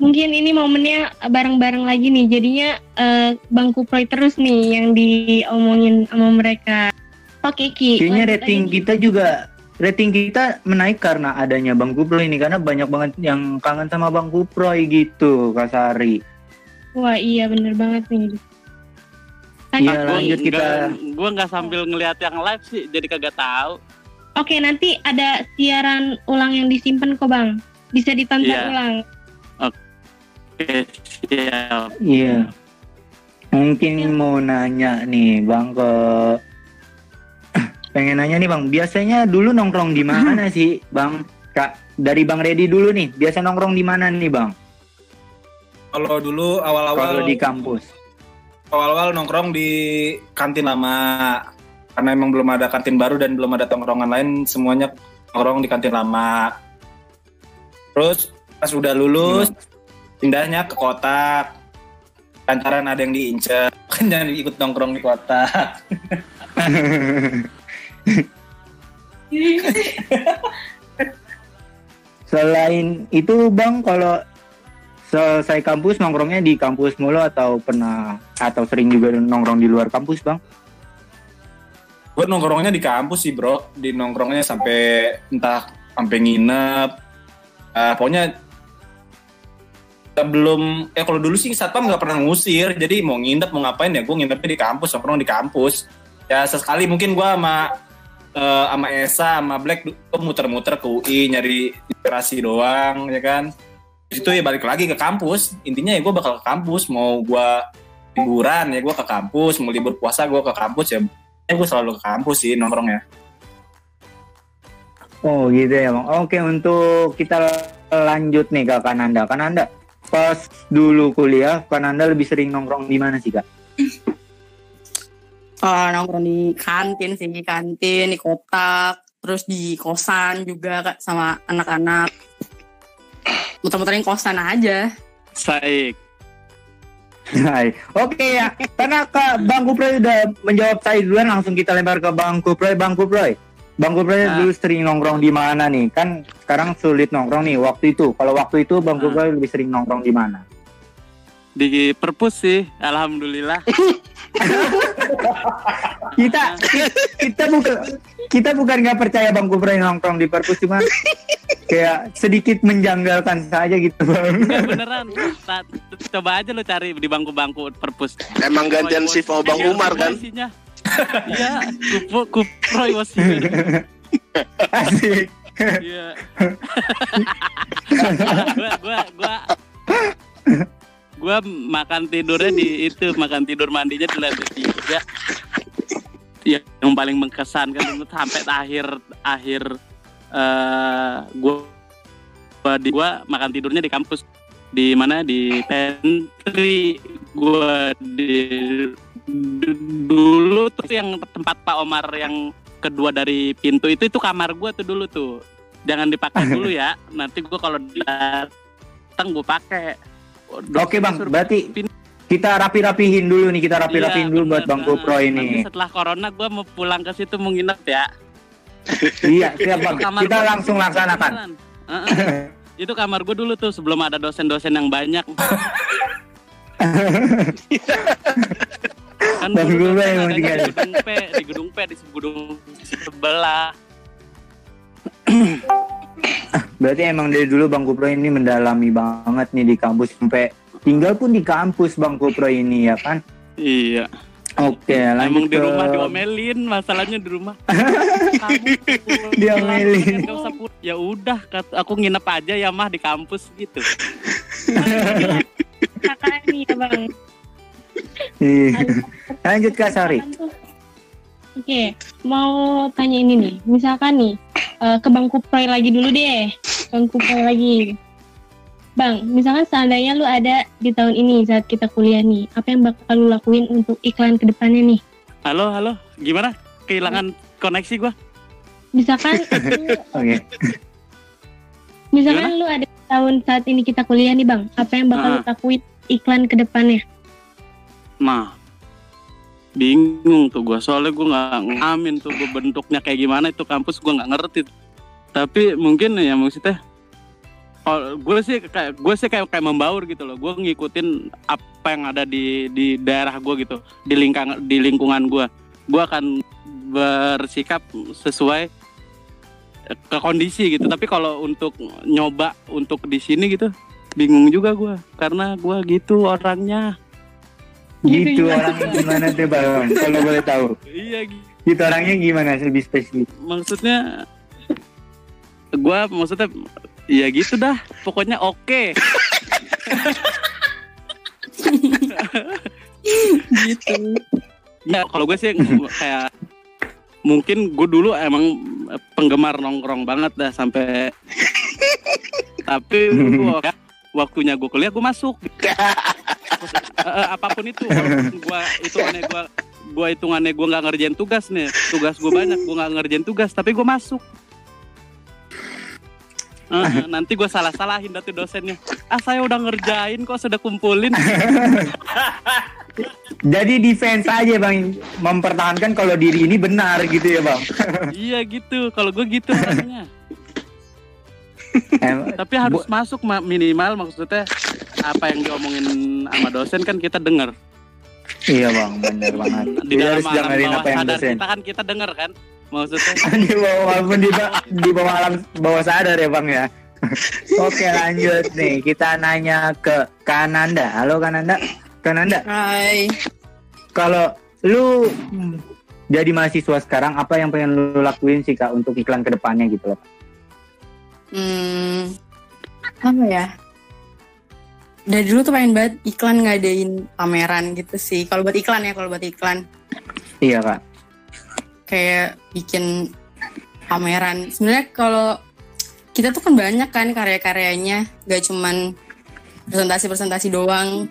Mungkin ini momennya bareng-bareng lagi nih. Jadinya eh, Bang Kuproy terus nih yang diomongin sama mereka. Oke Ki. Kayaknya rating kita juga rating kita menaik karena adanya Bang Kuproy ini karena banyak banget yang kangen sama Bang Kuproy gitu Kak Sari. Wah iya bener banget nih. Iya Lanjut. Kita. nggak- Gua nggak sambil ngeliat yang live sih, jadi kagak tahu. Oke nanti ada siaran ulang yang disimpan kok Bang. Bisa ditonton Iya. ulang. Oke, siap. Iya. Mungkin mau nanya nih Bang ke pengen nanya nih Bang, biasanya dulu nongkrong di mana sih Bang? Kak, dari Bang Redi dulu nih, biasa nongkrong di mana nih Bang? kalau dulu awal-awal Kalau di kampus. awal-awal nongkrong di kantin lama. Karena emang belum ada kantin baru dan belum ada tongkrongan lain semuanya nongkrong di kantin lama. Terus pas udah lulus pindahnya ke kota. Lantaran ada yang diincer kan jangan ikut nongkrong di kota Selain itu Bang, kalau selesai kampus nongkrongnya di kampus mulu atau pernah atau sering juga nongkrong di luar kampus Bang? gue nongkrongnya di kampus sih bro. Di nongkrongnya sampai entah sampai nginep. Ah, pokoknya sebelum eh kalau dulu sih satpam nggak pernah ngusir. Jadi mau nginep mau ngapain ya gue nginepnya di kampus nongkrong di kampus. Ya sesekali mungkin gue sama eh, sama Esa sama Black gua muter-muter ke UI nyari inspirasi doang ya kan Di situ ya balik lagi ke kampus intinya ya gue bakal ke kampus mau gue liburan ya gue ke kampus mau libur puasa gue ke kampus ya ya gue selalu ke kampus sih nongkrongnya Oh gitu ya Bang. Oke untuk kita lanjut nih ke Kananda. Kananda pas dulu kuliah Kananda lebih sering nongkrong di mana sih Kak? Oh, nongkrong di kantin sih, di kantin, di kotak, terus di kosan juga Kak, sama anak-anak. Muter-muterin kosan aja. Saik. Hai. Oke ya, karena Kak Bang Kuproy udah menjawab saya duluan, langsung kita lempar ke Bang Kuproy. Bang Kuproy, Bang Kuproy Ah. dulu sering nongkrong di mana nih? Kan sekarang sulit nongkrong nih. Waktu itu, kalau waktu itu Bang Ah. Kuproy lebih sering nongkrong di mana? Di perpus sih, alhamdulillah. Kita kita bukan kita bukan nggak percaya Bang Kuproy nongkrong di perpus cuma kayak sedikit menjanggalkan saja gitu Bang. Beneran. Nah, coba aja lo cari di bangku-bangku perpus. Emang gantian shift sama Bang Iya, Umar kan? Iya, kupu kuproy wasinya. Asik. Iya. gua gua gua gua makan tidurnya di itu makan tidur mandinya di lantai tiga. Ya yang paling mengkesan kan itu sampai akhir akhir eh gua gua di gua makan tidurnya di kampus. Di mana? Di pantry gua di dulu tuh yang tempat Pak Omar yang kedua dari pintu itu itu kamar gua tuh dulu tuh. Jangan dipakai dulu ya nanti gua kalau datang gua pakai Oke Bang, berarti kita rapi-rapihin dulu nih, kita rapi-rapihin Iya, dulu buat. Bang Kuproy Nah, ini. setelah corona gua mau pulang ke situ mau nginep ya Iya, siap Bang. Kamar Kita langsung laksanakan. Itu kamar gue dulu tuh sebelum ada dosen-dosen yang banyak kan Bang dosen yang di gedung P di gedung P di gedung sebelah Berarti emang dari dulu Bang Kuproy ini mendalami banget nih di kampus sampai tinggal pun di kampus Bang Kuproy ini ya kan? iya Oke, emang lanjut di ke rumah diomelin masalahnya di rumah Diomelin. nggak usah pulang. ya udah aku nginep aja ya mah di kampus gitu kakak nih ya bang Iya. Lanjut Kak Sari. Oke, mau tanya ini nih. Misalkan nih, eh, ke Bang Kuproy lagi dulu deh. Bang Kuproy lagi. Bang, misalkan seandainya lu ada di tahun ini saat kita kuliah nih, apa yang bakal lu lakuin untuk iklan ke depannya nih? halo halo gimana kehilangan koneksi gua Misalkan, lu, Oke. misalkan lu ada di tahun saat ini kita kuliah nih Bang, apa yang bakal lu Ah. lakuin iklan ke depannya? Nah, bingung tuh gua soalnya gua nggak ngamin tuh gua bentuknya kayak gimana itu kampus gua nggak ngerti. Tapi mungkin ya maksudnya, kalau gue sih kayak gue sih kayak kayak membaur gitu loh. Gue ngikutin apa yang ada di di daerah gua gitu, di lingkang di lingkungan gua. Gua akan bersikap sesuai ke kondisi gitu. Tapi kalau untuk nyoba untuk di sini gitu, bingung juga gua karena gua gitu orangnya. Gitu orangnya gimana tuh Bang? Kalau boleh tahu. Iya, gi- Gitu orangnya gimana lebih spesifik? maksudnya gua maksudnya ya gitu dah. Pokoknya oke. gitu. Ya kalau gue sih kayak mungkin gue dulu emang penggemar nongkrong banget dah sampai tapi gua, waktunya gue kuliah gue masuk. Eh, eh, apa pun itu walaupun gua hitungannya gua gua hitungannya gua nggak ngerjain tugas nih tugas gue banyak gue nggak ngerjain tugas tapi gue masuk. Eh, nanti gue salah salahin datu dosennya. Ah saya udah ngerjain kok sudah kumpulin. Jadi defense aja Bang, mempertahankan kalau diri ini benar gitu ya Bang. iya gitu kalau gue gitu orangnya Em, tapi harus masuk ma- minimal maksudnya apa yang diomongin sama dosen kan kita dengar iya Bang, benar banget. di Kita dalam harus alam dengerin bawah apa yang sadar dosen. kita kan kita dengar kan maksudnya. Di bawah walaupun di, ba- di bawah alam bawah sadar ya bang ya. Oke lanjut nih. Kita nanya ke Kananda. Halo Kananda. Kananda. Hai. kalau lu hmm, jadi mahasiswa sekarang apa yang pengen lu lakuin sih kak untuk iklan ke depannya gitu loh Hmm, apa ya? Dari dulu tuh pengen banget iklan ngadain pameran gitu sih. Kalau buat iklan ya, kalau buat iklan iya kak kayak bikin pameran. Sebenarnya kalau kita tuh kan banyak kan karya-karyanya, gak cuman presentasi-presentasi doang.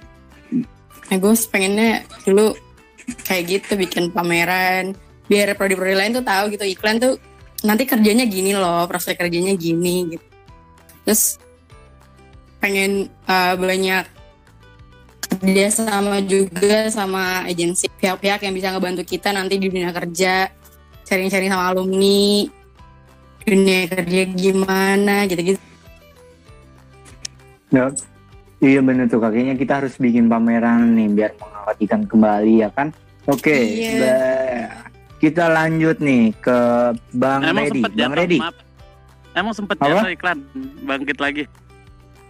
Nah, gue pengennya dulu kayak gitu bikin pameran biar prodi-prodi lain tuh tahu gitu iklan tuh nanti kerjanya gini loh proses kerjanya gini gitu terus pengen uh, banyak kerja sama juga sama agensi pihak-pihak yang bisa ngebantu kita nanti di dunia kerja sharing-sharing sama alumni dunia kerja gimana gitu-gitu Ya, iya bener tuh kakeknya kita harus bikin pameran nih biar mengangkat ikan kembali ya kan. Oke, Iya. ba- kita lanjut nih ke Bang Emang Redi. sempet Bang Redi, maaf. Emang sempet Apa? jatuh iklan bangkit lagi.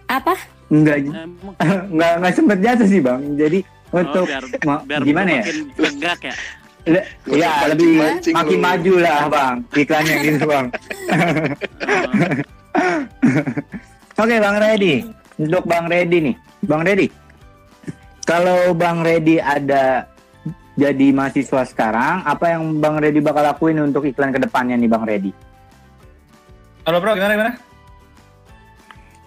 apa enggak enggak enggak sempet jatuh sih bang. Jadi oh, untuk biar biar gimana ya? makin tegak ya. Le- ya Makin lebih mancing makin lu. maju lah bang iklannya gitu bang. Oh, Oke Bang Redi, untuk Bang Redi nih, Bang Redi, kalau Bang Redi ada jadi mahasiswa sekarang, apa yang Bang Redi bakal lakuin untuk iklan ke depannya nih Bang Redi? Halo bro, gimana gimana?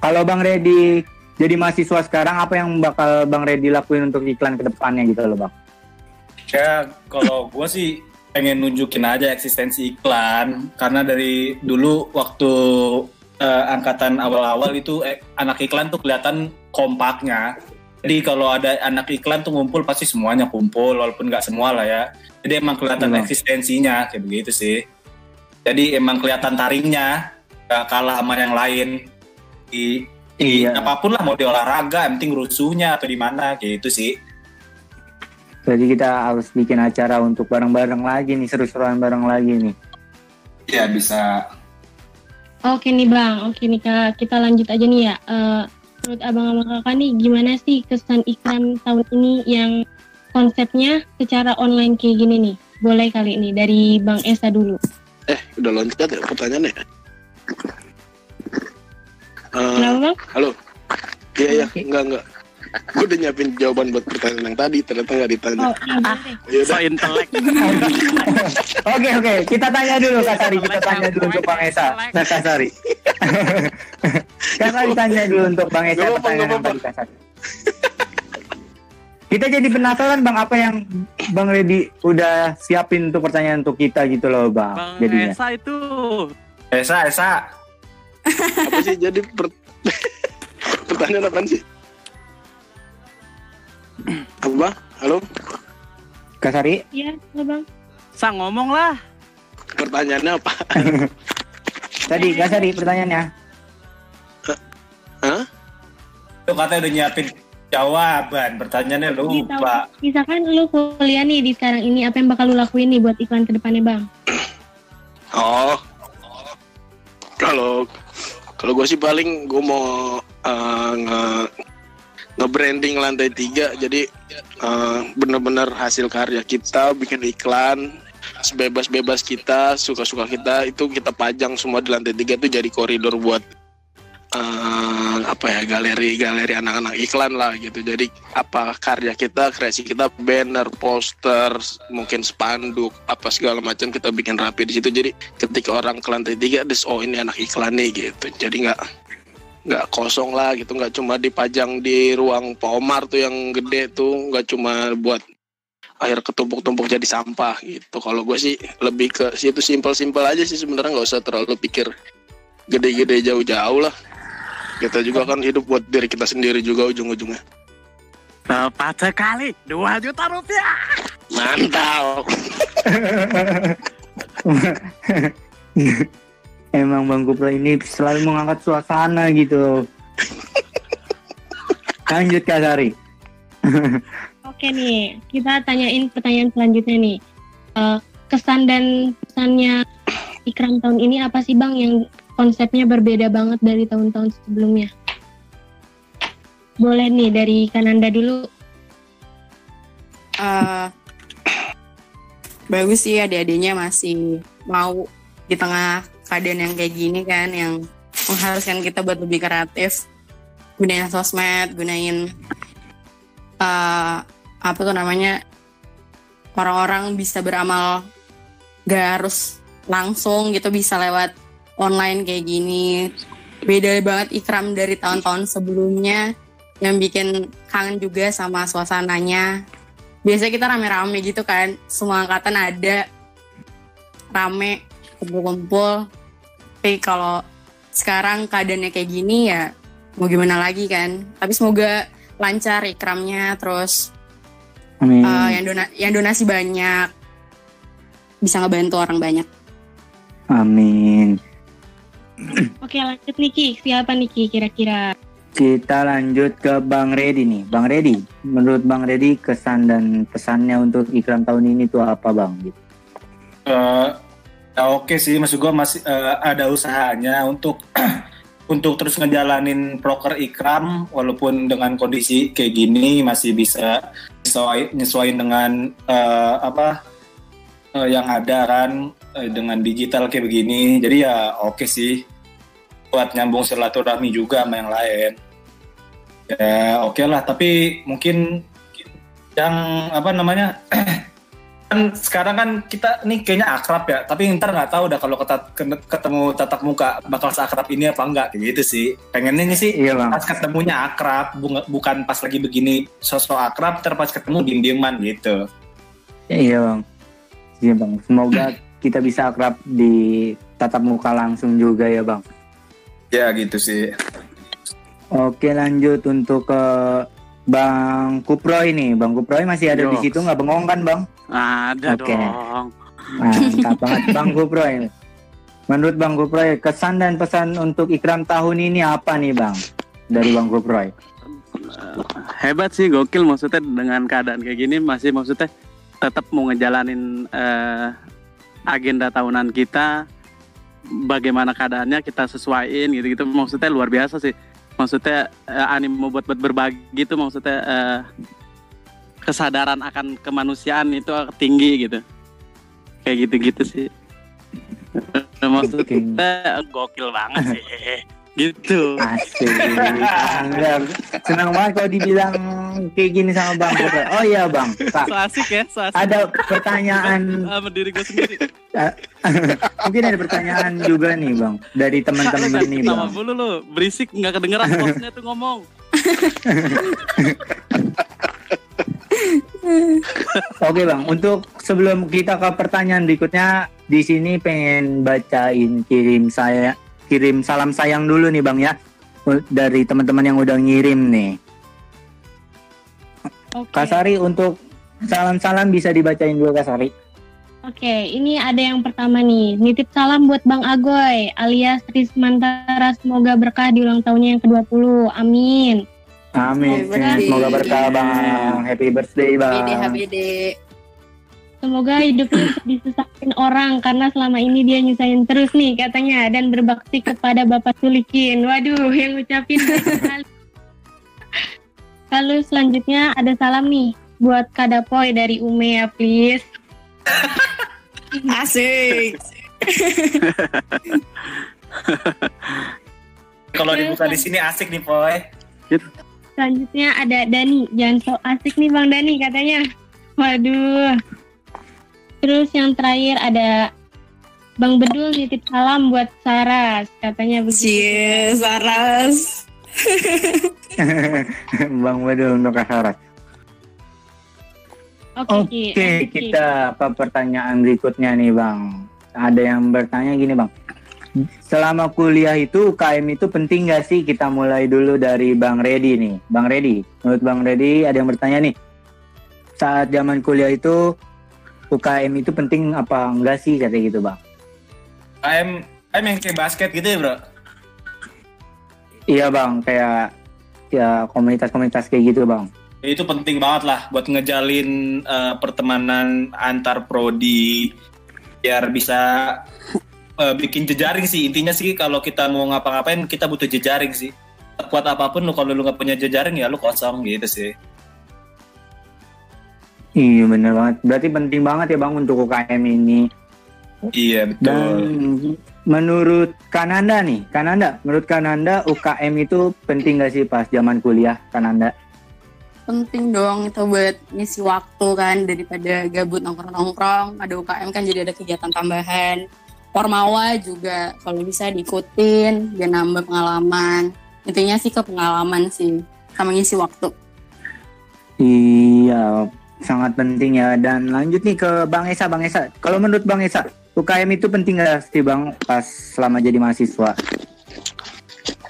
Kalau Bang Redi jadi mahasiswa sekarang, apa yang bakal Bang Redi lakuin untuk iklan ke depannya gitu loh Bang? Ya kalau gue sih pengen nunjukin aja eksistensi iklan karena dari dulu waktu eh, angkatan awal-awal itu eh, anak iklan tuh kelihatan kompaknya. Jadi kalau ada anak iklan tuh ngumpul pasti semuanya kumpul walaupun nggak semua lah ya. Jadi emang kelihatan Iya. eksistensinya kayak begitu sih. Jadi emang kelihatan taringnya nggak kalah sama yang lain. Di, di Iya. apa pun lah mau di olahraga, yang penting rusuhnya atau di mana gitu sih. Jadi kita harus bikin acara untuk bareng-bareng lagi nih, seru-seruan bareng lagi nih. Ya bisa Oke nih bang, oke nih kak, kita lanjut aja nih ya. Eh, menurut abang sama kakak nih, gimana sih kesan iklan tahun ini yang konsepnya secara online kayak gini nih? Boleh kali ini dari bang Esa dulu. Eh, udah loncat ya pertanyaannya. Eh, Kenapa bang? halo. Iya ya, enggak enggak. Gue udah nyiapin jawaban buat pertanyaan yang tadi, ternyata nggak ditanya. Oh, iya, boleh. Ya So intelek. Oke oke, kita tanya dulu Kak Sari, kita tanya dulu untuk Bang Esa. Nah, Kak Sari. Kak Sari tanya dulu untuk Bang Esa pertanyaan yang tadi Kak Sari. Kita jadi penasaran Bang apa yang Bang Redi udah siapin untuk pertanyaan untuk kita gitu loh Bang. Bang Jadinya. Esa itu Esa, Esa. apa sih jadi per- pertanyaan apa sih? Apa? Halo? Kak Sari, Iya, halo bang. sang ngomong lah. Pertanyaannya apa? tadi Kak Sari pertanyaannya. Hah? Lu katanya udah nyiapin jawaban, pertanyaannya lupa. Misalkan lu kuliah nih di sekarang ini, apa yang bakal lu lakuin nih buat iklan ke depannya bang? Oh, kalau kalau gue sih paling gue mau uh, nge nge-branding lantai tiga, jadi uh, bener-bener hasil karya kita bikin iklan sebebas-bebas kita, suka-suka kita itu kita pajang semua di lantai tiga itu jadi koridor buat uh, apa ya galeri-galeri anak-anak iklan lah gitu. Jadi apa karya kita, kreasi kita, banner, poster, mungkin spanduk, apa segala macam kita bikin rapi di situ. Jadi ketika orang ke lantai tiga, des oh ini anak iklan nih gitu. Jadi nggak nggak kosong lah gitu, nggak cuma dipajang di ruang Pak Omar tuh yang gede tuh, nggak cuma buat air ketumpuk-tumpuk jadi sampah gitu. Kalau gue sih lebih ke situ simpel-simpel aja sih sebenarnya nggak usah terlalu pikir gede-gede jauh-jauh lah. Kita juga kan hidup buat diri kita sendiri juga ujung-ujungnya. Tepat sekali, 2 juta rupiah. Mantap. Emang Bang Kupro ini selalu mengangkat suasana gitu. Lanjut Kak Sari. Oke nih, kita tanyain pertanyaan selanjutnya nih. Eh, kesan dan pesannya iklan tahun ini apa sih bang yang konsepnya berbeda banget dari tahun-tahun sebelumnya? Boleh nih dari Kananda dulu. eh bagus sih adik-adiknya masih mau di tengah keadaan yang kayak gini kan yang mengharuskan kita buat lebih kreatif gunain sosmed gunain eh apa tuh namanya orang-orang bisa beramal gak harus langsung gitu bisa lewat online kayak gini. Beda banget ikram dari tahun-tahun sebelumnya yang bikin kangen juga sama suasananya. Biasanya kita rame-rame gitu kan semua angkatan ada rame kumpul-kumpul tapi kalau sekarang keadaannya kayak gini ya mau gimana lagi kan tapi semoga lancar ikramnya terus Amin. eh, yang dona yang donasi banyak bisa ngebantu orang banyak. Amin. Oke lanjut Niki, siapa Niki kira-kira? Kita lanjut ke Bang Redi nih. Bang Redi, menurut Bang Redi kesan dan pesannya untuk ikram tahun ini tuh apa Bang? Gitu. Eh, ya oke sih, maksud gue masih eh, ada usahanya untuk untuk terus ngejalanin proker ikram walaupun dengan kondisi kayak gini masih bisa nyesuai, nyesuaiin dengan eh, apa eh, yang ada kan eh, dengan digital kayak begini. Jadi ya oke sih buat nyambung silaturahmi juga sama yang lain. Ya oke lah, tapi mungkin yang apa namanya kan sekarang kan kita nih kayaknya akrab ya tapi ntar nggak tahu dah kalau ketemu tatap muka bakal seakrab ini apa enggak kayak gitu sih pengennya nih sih Iya Bang. pas ketemunya akrab bukan pas lagi begini sosok akrab ntar pas ketemu diem dieman gitu Iya Bang. Iya Bang. Semoga kita bisa akrab di tatap muka langsung juga ya Bang. ya gitu sih Oke lanjut untuk ke Bang Kuproy nih. Bang Kuproy masih ada di Yo. situ nggak bengong kan Bang? Ada Oke. dong. Mantap banget Bang Kuproy. Menurut Bang Kuproy, kesan dan pesan untuk ikram tahun ini apa nih Bang? Dari Bang Kuproy. Hebat sih, gokil maksudnya dengan keadaan kayak gini masih maksudnya tetap mau ngejalanin eh, agenda tahunan kita bagaimana keadaannya kita sesuaiin gitu-gitu maksudnya luar biasa sih maksudnya eh, animo buat buat berbagi itu maksudnya eh, kesadaran akan kemanusiaan itu tinggi gitu. Kayak gitu-gitu sih. Maksudnya gokil banget sih gitu. Asik. Senang banget kalau dibilang kayak gini sama Bang. Oh iya Bang, so asik ya so asik. Ada pertanyaan. Sama diri gue sendiri. Mungkin ada pertanyaan juga nih Bang. Dari teman-teman nih Bang. dulu lu, berisik nggak kedengeran bosnya tuh ngomong. Oke Bang, untuk sebelum kita ke pertanyaan berikutnya, di sini pengen bacain kirim saya kirim salam sayang dulu nih Bang ya dari teman-teman yang udah ngirim nih. Oke. Kasari untuk salam-salam bisa dibacain dulu Kasari. Oke, ini ada yang pertama nih. Nitip salam buat Bang Agoy alias Rismantara. Semoga berkah di ulang tahunnya yang ke-20. Amin. Amin. Happy birthday. Semoga berkah Bang. Happy birthday Bang. HBD HBD. Semoga hidupnya disusahin orang karena selama ini dia nyusahin terus nih katanya dan berbakti kepada Bapak Sulikin. Waduh, yang ngucapin sekali. Lalu selanjutnya ada salam nih buat Kadapoy dari Ume ya please. Asik. kalau dibuka di sini asik nih poy Selanjutnya ada Dani. Jangan so asik nih Bang Dani katanya. Waduh. Terus yang terakhir ada Bang Bedul nitip salam buat Saras. Katanya begitu. Cie, Saras. Bang Badul untuk Kasara. Oke, Lanjut, Ki. kita apa pertanyaan berikutnya nih Bang. Ada yang bertanya gini Bang. Selama kuliah itu UKM itu penting gak sih? Kita mulai dulu dari Bang Redi nih. Bang Redi, menurut Bang Redi ada yang bertanya nih. Saat zaman kuliah itu UKM itu penting apa enggak sih katanya gitu Bang? KM KM yang kayak basket gitu ya bro Iya Bang, kayak ya komunitas-komunitas kayak gitu Bang. itu penting banget lah buat ngejalin eh, pertemanan antar prodi biar bisa eh, bikin jejaring sih intinya sih kalau kita mau ngapa-ngapain kita butuh jejaring sih kuat apa pun lu kalau lu nggak punya jejaring ya lu kosong gitu sih Iya bener banget. Berarti penting banget ya Bang untuk UKM ini. iya Dan betul menurut Kananda nih, Kananda, menurut Kananda UKM itu penting gak sih pas zaman kuliah Kananda? Penting dong itu buat ngisi waktu kan daripada gabut nongkrong-nongkrong. Ada UKM kan jadi ada kegiatan tambahan. Formawa juga kalau bisa diikutin biar nambah pengalaman. Intinya sih ke pengalaman sih sama ngisi waktu. Iya, sangat penting ya. Dan lanjut nih ke Bang Esa, Bang Esa. Kalau menurut Bang Esa, UKM itu penting gak sih Bang pas selama jadi mahasiswa?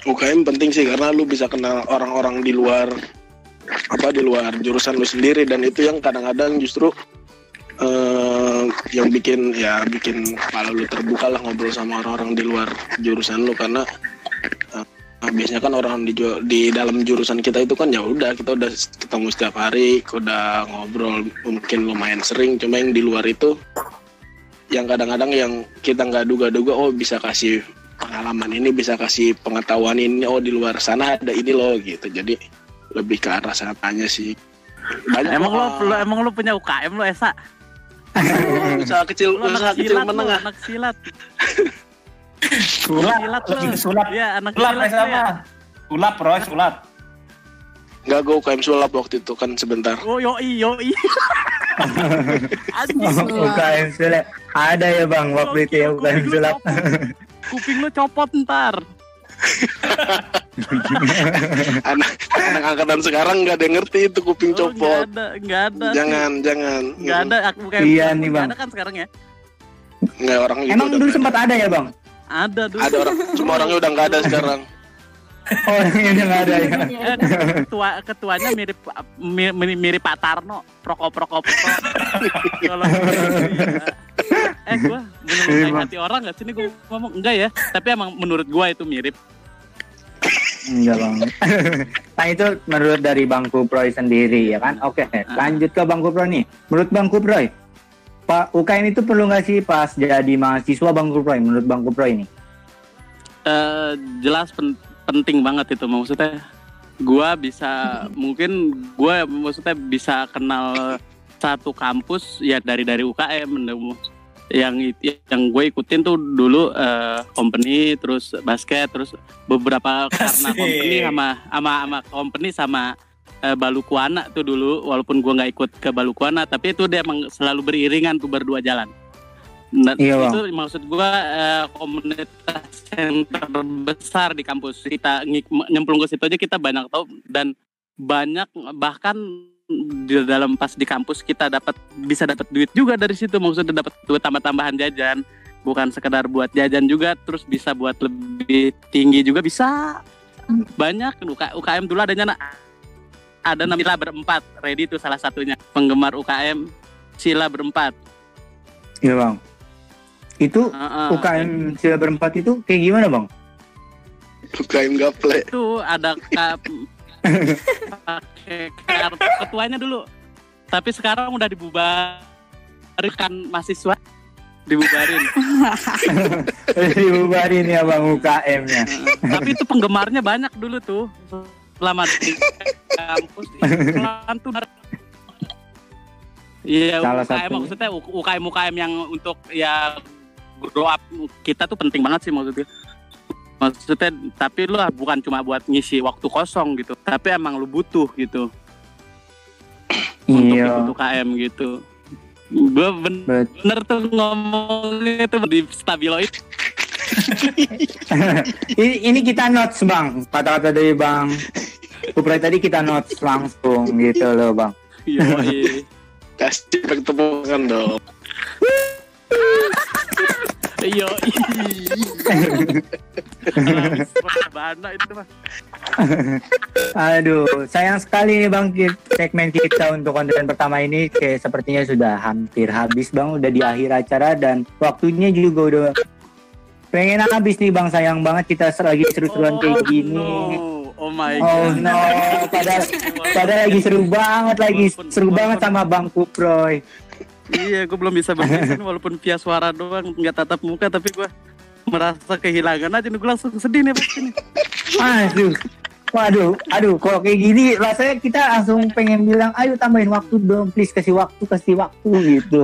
UKM penting sih karena lu bisa kenal orang-orang di luar apa di luar jurusan lu sendiri dan itu yang kadang-kadang justru eh yang bikin ya bikin kepala lu terbuka lah ngobrol sama orang-orang di luar jurusan lu karena biasanya kan orang di di dalam jurusan kita itu kan ya udah kita udah ketemu setiap hari udah ngobrol mungkin lumayan sering cuma yang di luar itu yang kadang-kadang yang kita nggak duga-duga oh bisa kasih pengalaman ini bisa kasih pengetahuan ini oh di luar sana ada ini loh gitu jadi lebih ke arah sananya sih banyak Emang lo, lo emang lo punya UKM lo Esa? usaha kecil Lo usaha anak kecil silat lo, menengah anak silat. Sulap, Silat lo. lebih ke sulap. Iya, anak Sulap silat ya lo ya. sama. Sulap, Roy, sulap. nggak gue UKM sulap waktu itu kan sebentar Oh yoi yoi. Anjing. UKM sulap. Ada ya bang waktu itu ya UKM sulap. Kuping lu copot ntar. anak anak angkatan sekarang nggak ada yang ngerti itu kuping Oh, nggak copot ada, nggak ada. sih. jangan jangan Nggak ada, aku bukan Iya nih, Bang. ada kan sekarang ya? nggak orang itu Emang dulu sempat ada ya bang? Ada dulu. ada orang cuma orangnya udah nggak ada sekarang Oh yang udah nggak ada ya. Eh, ketua ketuanya mirip mi- mi- mirip Pak Tarno, Prokop Prokop. Kalau iya. eh gua Iya, bener Bang. hati orang nggak sih ini gua ngomong enggak ya? Tapi emang menurut gua itu mirip. Enggak bang. nah itu menurut dari Bang Kuproy sendiri ya kan. Oke lanjut ke Bang Kuproy nih. Menurut Bang Kuproy, Pak UKM itu perlu nggak sih pas jadi mahasiswa Bang Kuproy? Menurut Bang Kuproy ini? Eh jelas pen- penting banget itu maksudnya. Gua bisa mungkin gua maksudnya bisa kenal satu kampus ya dari dari UKM yang yang gue ikutin tuh dulu eh, company terus basket terus beberapa karena company sama sama sama company sama eh, Balukuana tuh dulu walaupun gua nggak ikut ke Balukuana tapi itu dia emang selalu beriringan tuh berdua jalan. Nah, Iya, Bang. itu maksud gua eh, komunitas yang terbesar di kampus. Kita nyemplung ke situ aja kita banyak tahu dan banyak bahkan di dalam pas di kampus kita dapat bisa dapat duit juga dari situ. Maksudnya dapat duit tambah-tambahan jajan. Bukan sekedar buat jajan juga terus bisa buat lebih tinggi juga bisa. Banyak UK, UKM dulu adanya na- ada namanya berempat. Ready itu salah satunya. Penggemar UKM sila berempat. Iya bang. Itu Heeh. UKM sila berempat itu kayak gimana bang? UKM gaple. Itu ada ka- pakai kartu ketuanya dulu. Tapi sekarang udah dibubarkan mahasiswa. Dibubarin. Dibubarin ya bang UKM-nya. tapi itu penggemarnya banyak dulu tuh selama di kampus tuh Iya, Salah UKM maksudnya UKM UKM yang untuk ya grow up kita tuh penting banget sih maksudnya. Maksudnya tapi lu bukan cuma buat ngisi waktu kosong gitu, tapi emang lu butuh gitu untuk Iya. ikut UKM gitu. Gue ben- Bet- bener tuh ngomongnya tuh di stabiloid. Ini, ini kita notes bang. Kata-kata dari bang Kuproy tadi kita notes langsung gitu loh bang. Yoi. kasih efek tepukan dong. Bana itu mah. Aduh, sayang sekali nih bang segmen kita untuk konten pertama ini kayak sepertinya sudah hampir habis bang, udah di akhir acara dan waktunya juga udah pengen habis nih bang, sayang banget kita lagi seru-seruan kayak gini. no. Oh my Oh god. no, padahal padahal lagi seru banget, lagi Walaupun- seru banget sama Bang Kuproy. Iya, gue belum bisa berpesan walaupun via suara doang, nggak tatap muka, tapi gue merasa kehilangan aja nih. Gue langsung sedih nih pasti nih. Aduh, waduh, aduh, kalau kayak gini rasanya kita langsung pengen bilang, ayo tambahin waktu dong, please kasih waktu, kasih waktu gitu.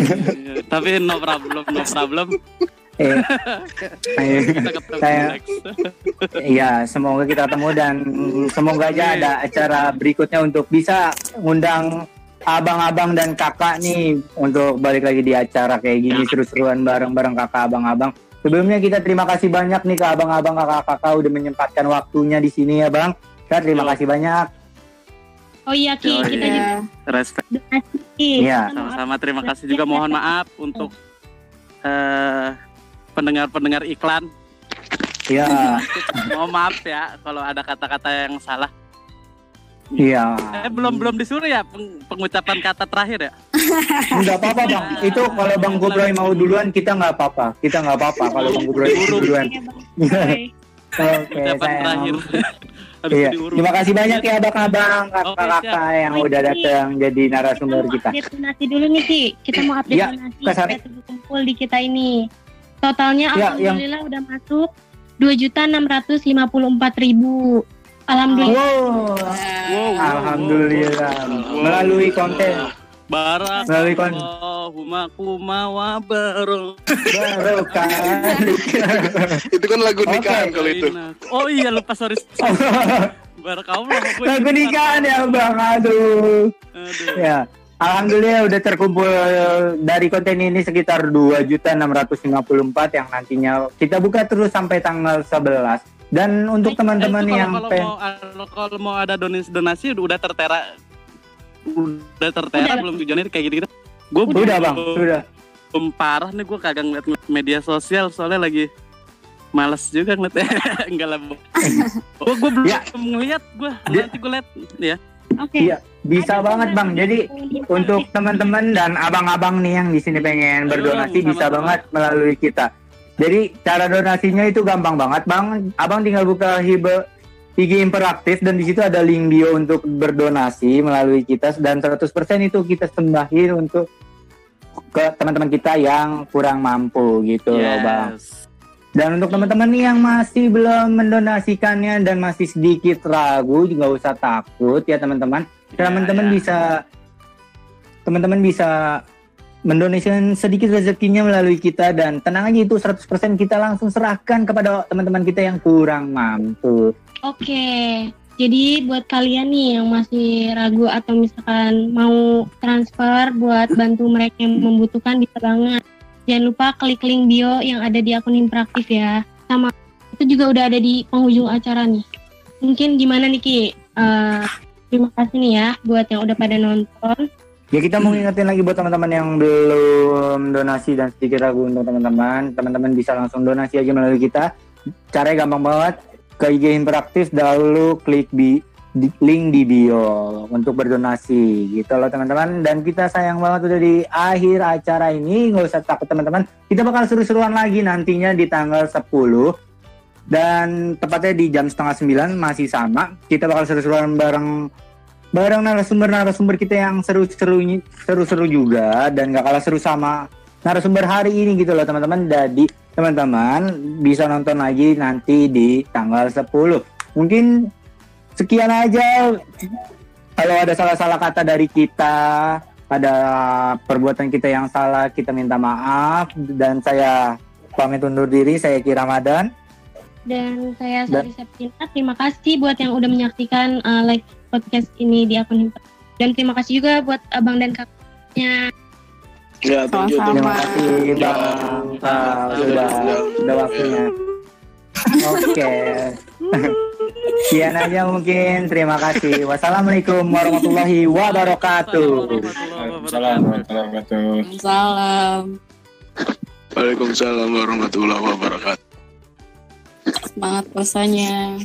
Iya, tapi no problem, no problem. Eh, ayo. Kita ketemu Saya- next. Iya, semoga kita ketemu dan semoga aja ada acara berikutnya untuk bisa ngundang abang-abang dan kakak nih untuk balik lagi di acara kayak gini seru-seruan bareng-bareng kakak abang-abang. Sebelumnya kita terima kasih banyak nih ke abang-abang kakak-kakak udah menyempatkan waktunya di sini ya bang. Kita terima Yo. kasih banyak. Oh iya Ki, kita juga Iya. Respect. kasih. Iya. Sama-sama terima kasih juga mohon maaf untuk eh, pendengar-pendengar iklan. Ya, Mohon maaf ya kalau ada kata-kata yang salah. Iya. Eh belum belum disuruh ya peng- pengucapan kata terakhir ya? Nggak apa-apa bang. Itu kalau bang Gobroy mau duluan kita nggak apa-apa. Kita nggak apa-apa kalau bang Gobroy duluan. Oke, Bang. Oke. Habis Iya. Terima kasih banyak ya abang-abang, kakak-kakak yang udah datang jadi narasumber mau kita. update donasi dulu nih Ki. Kita mau update Ya, donasi supaya terkumpul di kita ini. Totalnya Ya, yang- alhamdulillah udah masuk dua juta enam ratus lima puluh empat ribu. Alhamdulillah. Wow, Wow, wow, alhamdulillah. wow. Melalui konten Barak Melalui kon- Allahumma kumawa barok baru kali. Itu kan lagu nikahan kalau itu. Oh iya lupa sorry. Barak Allah. gue Lagu nikahan ya bang, aduh. Aduh. Ya, alhamdulillah udah terkumpul dari konten ini sekitar 2.654 yang nantinya kita buka terus sampai tanggal 11. Dan untuk Eh, teman-teman kalau- yang kalau pen- mau kalau- kalau mau ada donasi donasi udah tertera udah tertera Udah. belum tujuannya kayak gitu gitu. Gue Udah bang, sudah. belum parah nih gue kagak ngeliat media sosial soalnya lagi males juga ngeliatnya enggak lah gue gue belum Ya. ngeliat gue nanti gue liat ya Oke. Iya, bisa Ada banget bang. Jadi untuk- untuk teman-teman dan abang-abang nih yang di sini pengen berdonasi bisa banget melalui kita. Jadi cara donasinya itu gampang banget bang. Abang tinggal buka hibe IG interaktif dan di situ ada link bio untuk berdonasi melalui kita dan 100% itu kita sembahin untuk ke teman-teman kita yang kurang mampu gitu loh bang. Dan untuk teman-teman nih yang masih belum mendonasikannya dan masih sedikit ragu, nggak usah takut ya teman-teman. Teman-teman ya. bisa teman-teman bisa mendonasikan sedikit rezekinya melalui kita dan tenang aja itu 100% kita langsung serahkan kepada teman-teman kita yang kurang mampu. Oke. Jadi buat kalian nih yang masih ragu atau misalkan mau transfer buat bantu mereka yang membutuhkan bisa banget. Jangan lupa klik link bio yang ada di akun Impraktif ya. Sama itu juga udah ada di penghujung acara nih. Mungkin gimana nih Ki? Eh, terima kasih nih ya buat yang udah pada nonton. Ya kita mau ngingetin lagi buat teman-teman yang belum donasi dan sedikit ragu untuk teman-teman, teman-teman bisa langsung donasi aja melalui kita. Caranya gampang banget. Ke IG Interaktif lalu klik di, di- link di bio untuk berdonasi gitu loh teman-teman. Dan kita sayang banget udah di akhir acara ini, nggak usah takut teman-teman. Kita bakal seru-seruan lagi nantinya di tanggal 10 dan tepatnya di jam setengah sembilan masih sama. Kita bakal seru-seruan bareng bareng narasumber-narasumber kita yang seru-seru seru-seru juga dan gak kalah seru sama narasumber hari ini gitu loh teman-teman. Jadi teman-teman bisa nonton lagi nanti di tanggal 10. Mungkin sekian aja. Kalau ada salah-salah kata dari kita, ada perbuatan kita yang salah, kita minta maaf dan saya pamit undur diri. Saya Kira Ramadan. Dan saya Sari Septina. Terima kasih buat yang udah menyaksikan uh, live podcast ini di akun Impraktif. Dan terima kasih juga buat abang dan kakaknya. Ya, thank you. Sama-sama. Terima kasih Bang Pak sudah sudah waktunya. Oke. Sekian aja mungkin. Terima kasih. Wassalamualaikum warahmatullahi wabarakatuh. Assalamualaikum warahmatullahi wabarakatuh. Salam. Waalaikumsalam warahmatullahi wabarakatuh. Semangat puasanya.